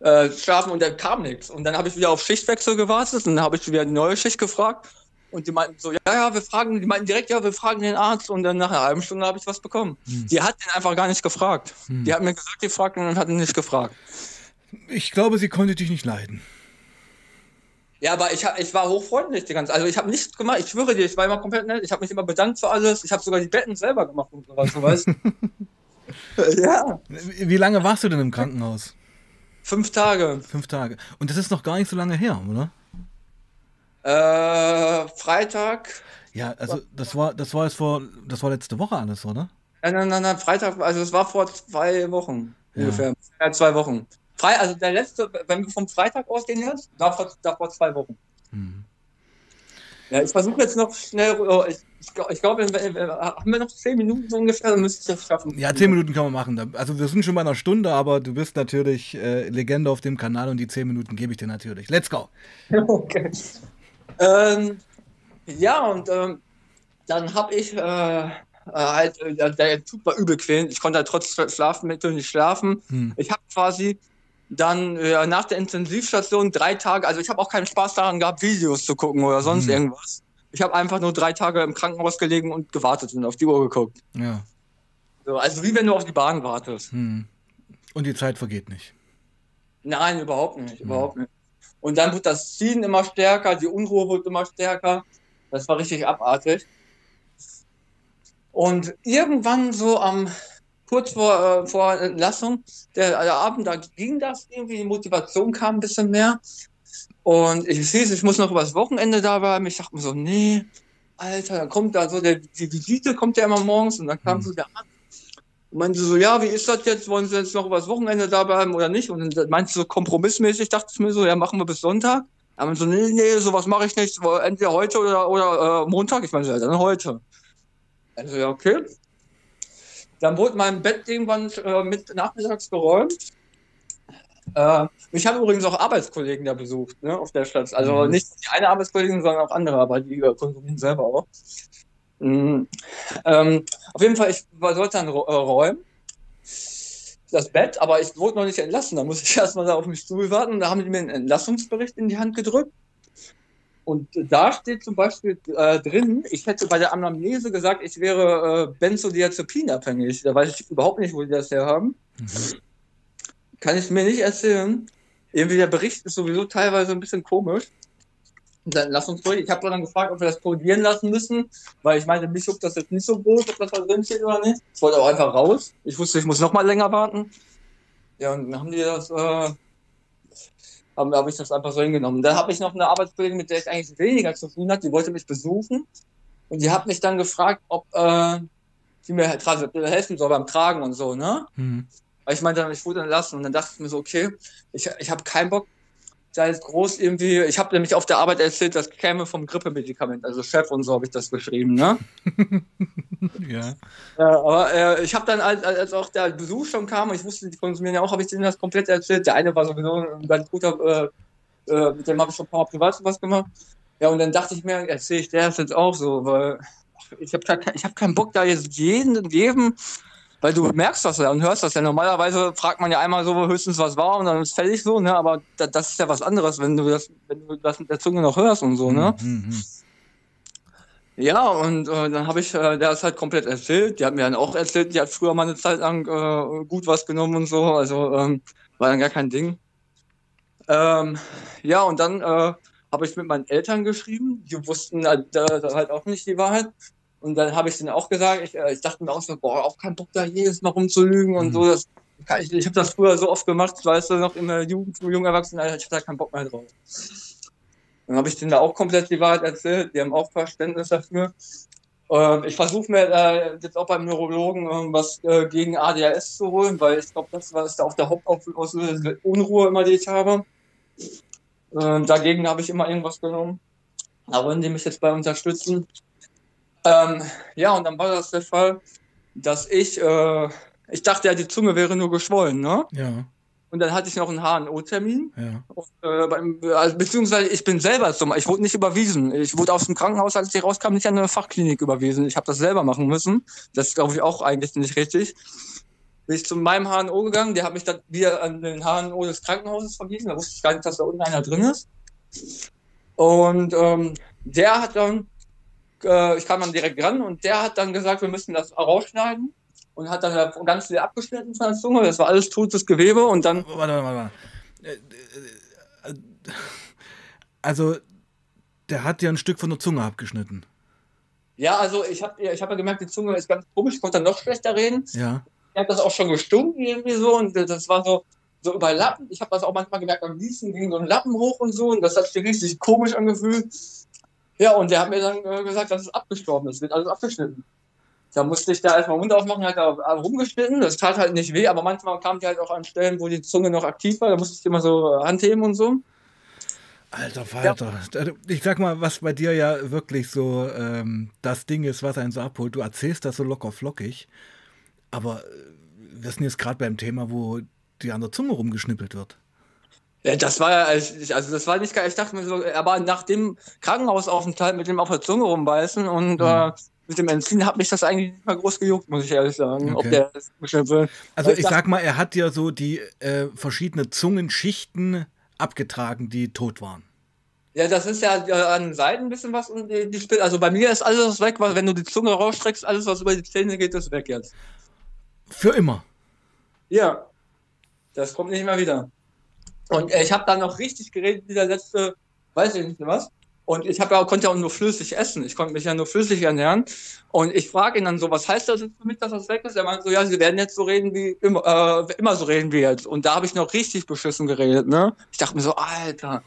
äh, Schlafen und dann kam nichts. Und dann habe ich wieder auf Schichtwechsel gewartet und dann habe ich wieder eine neue Schicht gefragt. Und die meinten so, ja, ja, wir fragen, die meinten direkt, ja, wir fragen den Arzt. Und dann nach einer halben Stunde habe ich was bekommen. Hm. Die hat den einfach gar nicht gefragt. Hm. Die hat mir gesagt, die fragt und dann hat ihn nicht gefragt. Ich glaube, sie konnte dich nicht leiden. Ja, aber ich, ich war hochfreundlich die ganze Also ich habe nichts gemacht. Ich schwöre dir, ich war immer komplett nett. Ich habe mich immer bedankt für alles. Ich habe sogar die Betten selber gemacht und sowas, du weißt. (laughs) ja. Wie lange warst du denn im Krankenhaus? Fünf Tage. Fünf Tage. Und das ist noch gar nicht so lange her, oder? Äh, Freitag. Ja, also das war das war jetzt vor das war letzte Woche alles, oder? Nein, nein, nein, nein Freitag, also es war vor zwei Wochen ja. ungefähr. Ja, zwei Wochen. Frei, also der letzte, wenn wir vom Freitag ausgehen jetzt, da vor, da vor zwei Wochen. Hm. Ja, ich versuche jetzt noch schnell, oh, ich, ich, ich glaube, haben wir noch zehn Minuten so ungefähr, dann müsste ich das schaffen. Ja, zehn Minuten kann man machen. Also wir sind schon bei einer Stunde, aber du bist natürlich äh, Legende auf dem Kanal und die zehn Minuten gebe ich dir natürlich. Let's go. (laughs) Okay. Ähm, ja, und ähm, dann habe ich äh, halt, äh, der Typ war übel quälend. Ich konnte halt trotz Schlafmittel nicht schlafen. Hm. Ich habe quasi dann äh, nach der Intensivstation drei Tage, also ich habe auch keinen Spaß daran gehabt, Videos zu gucken oder sonst mhm. irgendwas. Ich habe einfach nur drei Tage im Krankenhaus gelegen und gewartet und auf die Uhr geguckt. Ja. So, also wie wenn du auf die Bahn wartest. Mhm. Und die Zeit vergeht nicht. Nein, überhaupt nicht, mhm. überhaupt nicht. Und dann wird das Ziehen immer stärker, die Unruhe wird immer stärker. Das war richtig abartig. Und irgendwann so am kurz vor, äh, vor Entlassung, der, der Abend, da ging das irgendwie, die Motivation kam ein bisschen mehr. Und ich hieß, ich muss noch übers Wochenende da bleiben. Ich dachte mir so, nee, Alter, dann kommt da so, der, die Visite kommt ja immer morgens und dann kam mhm. so der Arzt und meinte so, ja, wie ist das jetzt? Wollen Sie jetzt noch übers Wochenende da bleiben oder nicht? Und dann meinte so kompromissmäßig, dachte ich mir so, ja, machen wir bis Sonntag. Aber so, nee, nee, sowas mache ich nicht, entweder heute oder, oder äh, Montag. Ich meine, ja, dann heute. Also ja, okay. Dann wurde mein Bett irgendwann äh, mit nachmittags geräumt. Äh, ich habe übrigens auch Arbeitskollegen da besucht, ne, auf der Stadt. Also mhm. nicht die eine Arbeitskollegin, sondern auch andere, aber die äh, konsumieren selber auch. Mhm. Ähm, auf jeden Fall, ich sollte dann äh, räumen das Bett, aber ich wurde noch nicht entlassen. Da muss ich (laughs) erstmal da auf den Stuhl warten. Da haben die mir einen Entlassungsbericht in die Hand gedrückt. Und da steht zum Beispiel äh, drin, ich hätte bei der Anamnese gesagt, ich wäre äh, Benzodiazepinabhängig. Da weiß ich überhaupt nicht, wo die das her haben. Mhm. Kann ich mir nicht erzählen. Irgendwie der Bericht ist sowieso teilweise ein bisschen komisch. Dann lass uns durch. Ich habe dann gefragt, ob wir das probieren lassen müssen, weil ich meine, mich juckt das jetzt nicht so groß, ob das da drin steht oder nicht. Ich wollte auch einfach raus. Ich wusste, ich muss noch mal länger warten. Ja, und dann haben die das äh, habe hab ich das einfach so hingenommen. Da habe ich noch eine Arbeitskollegin, mit der ich eigentlich weniger zu tun hatte, die wollte mich besuchen und die hat mich dann gefragt, ob äh, sie mir helfen soll beim Tragen und so, ne? Mhm. Weil ich meinte, ich wurde entlassen und dann dachte ich mir so, okay, ich, ich habe keinen Bock, da jetzt groß irgendwie, ich habe nämlich auf der Arbeit erzählt, das käme vom Grippemedikament, also Chef und so habe ich das beschrieben, ne? (laughs) ja. ja. Aber äh, ich habe dann, als, als auch der Besuch schon kam, und ich wusste, die konsumieren ja auch, habe ich denen das komplett erzählt. Der eine war sowieso ein ganz guter, äh, äh, mit dem habe ich schon ein paar Mal privat was gemacht. Ja, und dann dachte ich mir, erzähle ich der das jetzt auch so, weil ich habe ich hab keinen Bock, da jetzt jeden, jedem weil du merkst das ja und hörst das ja. Normalerweise fragt man ja einmal so höchstens, was war und dann ist fertig so, ne? Aber da, das ist ja was anderes, wenn du das, wenn du das mit der Zunge noch hörst und so, ne? Mhm, mhm. Ja, und äh, dann habe ich, äh, der ist halt komplett erzählt. Die hat mir dann auch erzählt, die hat früher mal eine Zeit lang äh, gut was genommen und so. Also ähm, war dann gar kein Ding. Ähm, ja, und dann äh, habe ich mit meinen Eltern geschrieben. Die wussten halt, äh, halt auch nicht die Wahrheit. Und dann habe ich denen auch gesagt, ich, äh, ich dachte mir auch so, boah, auch keinen Bock da jedes Mal rumzulügen und Mhm. so. Das, ich ich habe das früher so oft gemacht, weißt du, noch in der Jugend, jungen Erwachsenen, ich hatte da keinen Bock mehr drauf. Dann habe ich denen da auch komplett die Wahrheit erzählt. Die haben auch Verständnis dafür. Ähm, ich versuche mir äh, jetzt auch beim Neurologen ähm, was äh, gegen ADHS zu holen, weil ich glaube, das war ist da auch der Hauptauslöser Unruhe immer, die ich habe. Ähm, dagegen habe ich immer irgendwas genommen. Da wollen die mich jetzt bei unterstützen. Ähm, ja, und dann war das der Fall, dass ich, äh, ich dachte ja, die Zunge wäre nur geschwollen, ne? Ja, Und dann hatte ich noch einen HNO-Termin. ja. Äh, beim, also, beziehungsweise ich bin selber zum, ich wurde nicht überwiesen. Ich wurde aus dem Krankenhaus, als ich rauskam, nicht an eine Fachklinik überwiesen. Ich habe das selber machen müssen. Das ist, glaube ich, auch eigentlich nicht richtig. Bin ich zu meinem HNO gegangen, der hat mich dann wieder an den HNO des Krankenhauses verwiesen. Da wusste ich gar nicht, dass da unten einer drin ist. Und ähm, der hat dann, äh, ich kam dann direkt ran und der hat dann gesagt, wir müssen das rausschneiden und hat dann da ganz viel abgeschnitten von der Zunge. Das war alles totes Gewebe und dann Warte, warte, warte. Äh, äh, äh, Also, der hat dir ein Stück von der Zunge abgeschnitten. Ja, also ich habe ich hab ja gemerkt, die Zunge ist ganz komisch, ich konnte dann noch schlechter reden. Ja. Ich habe das auch schon gestunken irgendwie so und das war so, so überlappend. Ich habe das auch manchmal gemerkt, beim Gießen ging so ein Lappen hoch und so und das hat sich richtig komisch angefühlt. Ja, und der hat mir dann äh, gesagt, dass es abgestorben ist, wird alles abgeschnitten. Da musste ich da erstmal Mund aufmachen, hat da rumgeschnitten. Das tat halt nicht weh, aber manchmal kam die halt auch an Stellen, wo die Zunge noch aktiv war. Da musste ich immer so äh, handheben und so. Alter Falter. Ich sag mal, was bei dir ja wirklich so ähm, das Ding ist, was einen so abholt. Du erzählst das so locker flockig, aber äh, wir sind jetzt gerade beim Thema, wo die an der Zunge rumgeschnippelt wird. Ja, das war ja, also das war nicht geil. Ich dachte mir so, aber nach dem Krankenhausaufenthalt mit dem auf der Zunge rumbeißen und Mhm. äh, mit dem Enzin hat mich das eigentlich nicht mal groß gejuckt, muss ich ehrlich sagen. Okay. Also Weil ich dachte- sag mal, er hat dir so die äh, verschiedenen Zungenschichten abgetragen, die tot waren. Ja, das ist ja äh, an den Seiten ein bisschen was und die, die. Also bei mir ist alles weg, weil wenn du die Zunge rausstreckst, alles was über die Zähne geht, ist weg jetzt. Für immer. Ja. Das kommt nicht mehr wieder. Und ich habe dann noch richtig geredet, wie der letzte, weiß ich nicht mehr was. Und ich hab ja, konnte ja auch nur flüssig essen. Ich konnte mich ja nur flüssig ernähren. Und ich frage ihn dann so, was heißt das jetzt für mich, dass das weg ist? Er meint so, ja, sie werden jetzt so reden wie immer, äh, immer so reden wie jetzt. Und da habe ich noch richtig beschissen geredet, ne? Ich dachte mir so, Alter.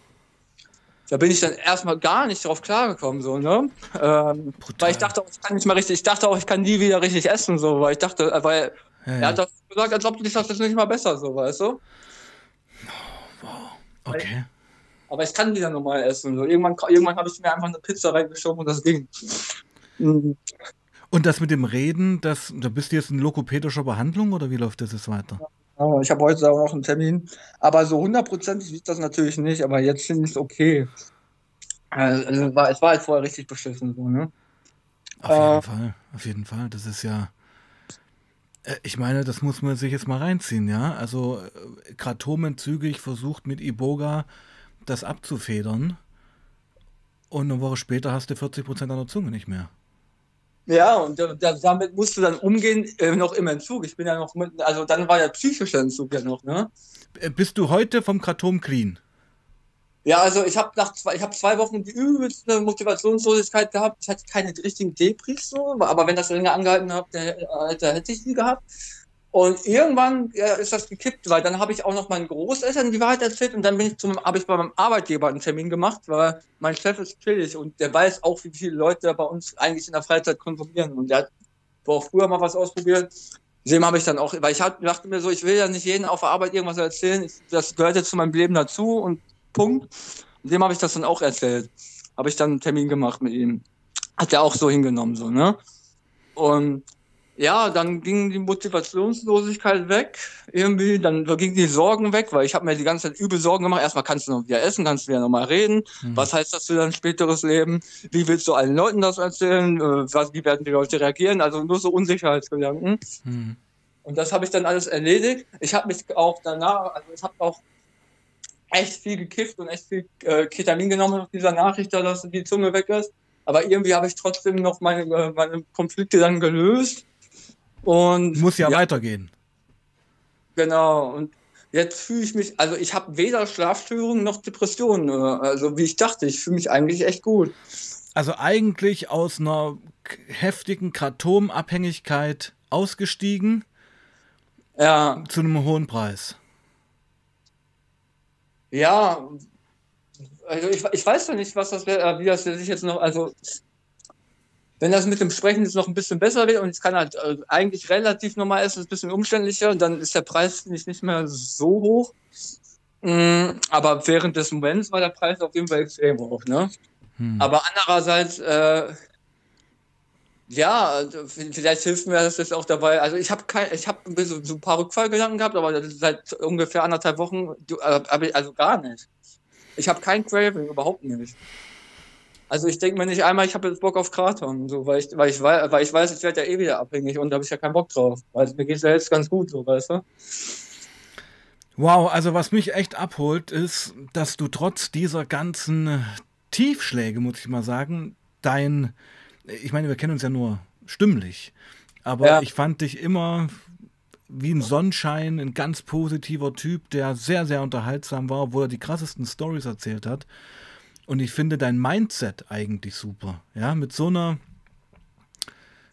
Da bin ich dann erstmal gar nicht drauf klargekommen, so, ne? Ähm, weil ich dachte auch, ich kann nicht mal richtig, ich dachte auch, ich kann nie wieder richtig essen, so, weil ich dachte, äh, weil Ja, er ja. hat das gesagt, als ob dich das jetzt nicht mal besser, so, weißt du? Okay. Aber ich kann wieder normal essen. So, irgendwann irgendwann habe ich mir einfach eine Pizza reingeschoben und das ging. Mhm. Und das mit dem Reden, das, da bist du jetzt in lokopädischer Behandlung oder wie läuft das jetzt weiter? Ja, ich habe heute auch noch einen Termin. Aber so hundertprozentig ist das natürlich nicht, aber jetzt finde ich es okay. Also, es war, es war halt vorher richtig beschissen. So, ne? Auf Äh. jeden Fall, auf jeden Fall. Das ist ja. Äh, Ich meine, das muss man sich jetzt mal reinziehen, ja. Also äh, Kratomen zügig versucht mit Iboga das abzufedern. Und eine Woche später hast du 40% an der Zunge nicht mehr. Ja, und da, da, damit musst du dann umgehen, äh, noch im Entzug. Ich bin ja noch mit, also dann war der psychische Entzug ja noch, ne? Äh, Bist du heute vom Kratom clean? Ja, also ich habe nach zwei, ich habe zwei Wochen die übelste Motivationslosigkeit gehabt. Ich hatte keine richtigen Depris so, aber wenn das länger angehalten hat, äh, da hätte ich die gehabt. Und irgendwann ja, ist das gekippt, weil dann habe ich auch noch meinen Großeltern die Wahrheit erzählt und dann bin ich zum, habe ich bei meinem Arbeitgeber einen Termin gemacht, weil mein Chef ist chillig und der weiß auch, wie viele Leute bei uns eigentlich in der Freizeit konsumieren und der hat auch früher mal was ausprobiert. Dem habe ich dann auch, weil ich dachte mir so, ich will ja nicht jeden auf der Arbeit irgendwas erzählen, das gehört jetzt zu meinem Leben dazu und Punkt. Und dem habe ich das dann auch erzählt. Habe ich dann einen Termin gemacht mit ihm. Hat er auch so hingenommen, so, ne? Und ja, dann ging die Motivationslosigkeit weg, irgendwie, dann gingen die Sorgen weg, weil ich habe mir die ganze Zeit übel Sorgen gemacht. Erstmal kannst du noch wieder essen, kannst wieder nochmal reden. Hm. Was heißt das für dein späteres Leben? Wie willst du allen Leuten das erzählen? Äh, was, wie werden die Leute reagieren? Also nur so Unsicherheitsgedanken. Hm. Und das habe ich dann alles erledigt. Ich habe mich auch danach, also ich habe auch echt viel gekifft und echt viel äh, Ketamin genommen nach dieser Nachricht, dass die Zunge weg ist. Aber irgendwie habe ich trotzdem noch meine, äh, meine Konflikte dann gelöst. Und muss ja, ja weitergehen. Genau. Und jetzt fühle ich mich, also ich habe weder Schlafstörungen noch Depressionen. Äh, also wie ich dachte, ich fühle mich eigentlich echt gut. Also eigentlich aus einer heftigen Kratomabhängigkeit ausgestiegen. Ja. Zu einem hohen Preis. Ja, also ich, ich weiß ja nicht, was das wäre, wie das sich jetzt noch, also wenn das mit dem Sprechen jetzt noch ein bisschen besser wird und es kann halt äh, eigentlich relativ normal ist, ist ein bisschen umständlicher, dann ist der Preis nicht, nicht mehr so hoch. Mm, aber während des Moments war der Preis auf jeden Fall extrem hoch, ne? Hm. Aber andererseits, äh, ja, also vielleicht hilft mir das jetzt auch dabei. Also ich habe kein, ich habe so, ein paar Rückfallgedanken gehabt, aber seit ungefähr anderthalb Wochen, äh, also gar nicht. Ich habe kein Craving, überhaupt nicht. Also ich denke mir nicht einmal, ich habe jetzt Bock auf Kraton, so, weil ich, weil ich, weil ich weiß, ich werde ja eh wieder abhängig und da habe ich ja keinen Bock drauf. Weil mir geht es ja jetzt ganz gut, so, weißt du? Wow, also was mich echt abholt, ist, dass du trotz dieser ganzen Tiefschläge, muss ich mal sagen, dein, ich meine, wir kennen uns ja nur stimmlich, aber ja. ich fand dich immer wie ein Sonnenschein, ein ganz positiver Typ, der sehr, sehr unterhaltsam war, obwohl er die krassesten Stories erzählt hat. Und ich finde dein Mindset eigentlich super. Ja, mit so einer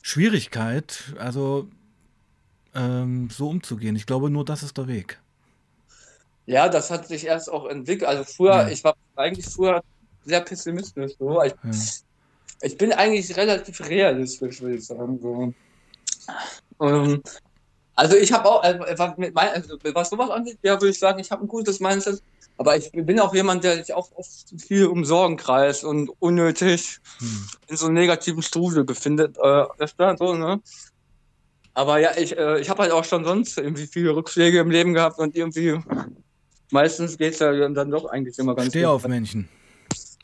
Schwierigkeit, also ähm, so umzugehen. Ich glaube, nur das ist der Weg. Ja, das hat sich erst auch entwickelt. Also früher, ja. ich war eigentlich früher sehr pessimistisch. So. Ich, ja. Ich bin eigentlich relativ realistisch, würde ich sagen. So. Um, also ich habe auch, also, also, was sowas angeht, ja, würde ich sagen, ich habe ein gutes Mindset. Aber ich bin auch jemand, der sich auch oft viel um Sorgen kreist und unnötig hm. in so einem negativen Strudel befindet. Äh, so, ne? Aber ja, ich, äh, ich habe halt auch schon sonst irgendwie viele Rückschläge im Leben gehabt und irgendwie meistens geht es ja dann doch eigentlich immer ganz Steh gut. auf Menschen.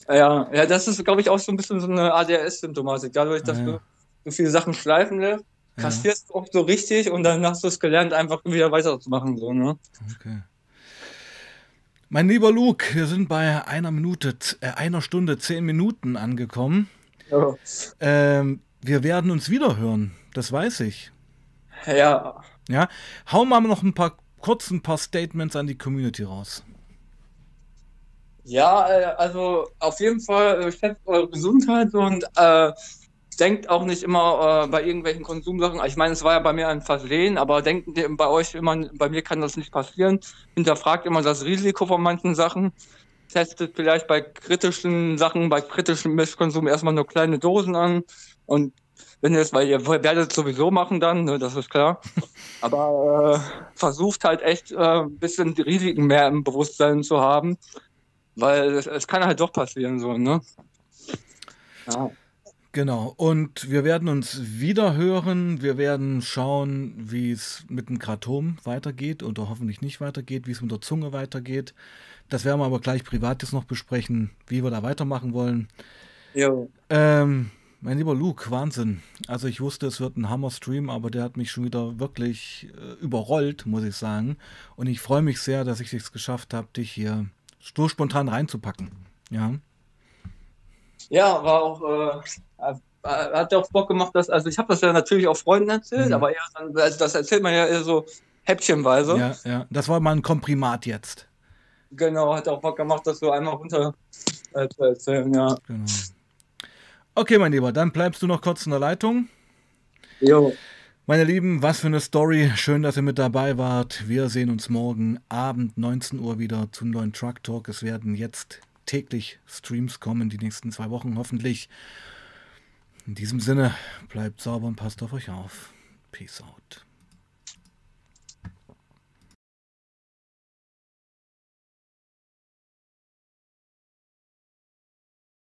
Ja, ja, das ist, glaube ich, auch so ein bisschen so eine ADHS-Symptomatik. Dadurch, dass ja. du so viele Sachen schleifen lässt, kassierst du ja. oft so richtig und dann hast du es gelernt, einfach wieder weiterzumachen. So, ne? Okay. Mein lieber Luke, wir sind bei einer Minute, äh, einer Stunde, zehn Minuten angekommen. Ja. Ähm, wir werden uns wieder hören, das weiß ich. Ja. Ja. Hau mal noch ein paar kurz ein paar Statements an die Community raus. Ja, äh, also auf jeden Fall äh, schätzt eure Gesundheit und äh, denkt auch nicht immer äh, bei irgendwelchen Konsumsachen. Ich meine, es war ja bei mir ein Versehen, aber denkt bei euch immer, bei mir kann das nicht passieren. Hinterfragt immer das Risiko von manchen Sachen. Testet vielleicht bei kritischen Sachen, bei kritischem Milchkonsum erstmal nur kleine Dosen an. Und wenn ihr es, weil ihr werdet es sowieso machen dann, ne, das ist klar. Aber äh, versucht halt echt äh, ein bisschen die Risiken mehr im Bewusstsein zu haben. Weil es, kann halt doch passieren, so, ne? Ja. Genau. Und wir werden uns wieder hören. Wir werden schauen, wie es mit dem Kratom weitergeht oder hoffentlich nicht weitergeht, wie es mit der Zunge weitergeht. Das werden wir aber gleich privat jetzt noch besprechen, wie wir da weitermachen wollen. Jo. Ähm, mein lieber Luke, Wahnsinn. Also ich wusste, es wird ein Hammer-Stream, aber der hat mich schon wieder wirklich äh, überrollt, muss ich sagen. Und ich freue mich sehr, dass ich es geschafft habe, dich hier so spontan reinzupacken. Ja. Ja, war auch, äh, hat auch Bock gemacht, dass, also ich habe das ja natürlich auch Freunden erzählt, mhm. aber ja, also das erzählt man ja eher so häppchenweise. Ja, ja, das war mal ein Komprimat jetzt. Genau, hat auch Bock gemacht, das so einmal runter äh, zu erzählen, ja. Genau. Okay, mein Lieber, dann bleibst du noch kurz in der Leitung. Jo. Meine Lieben, was für eine Story. Schön, dass ihr mit dabei wart. Wir sehen uns morgen Abend 19 Uhr wieder zum neuen Truck Talk. Es werden jetzt täglich Streams kommen, die nächsten zwei Wochen hoffentlich. In diesem Sinne, bleibt sauber und passt auf euch auf. Peace out.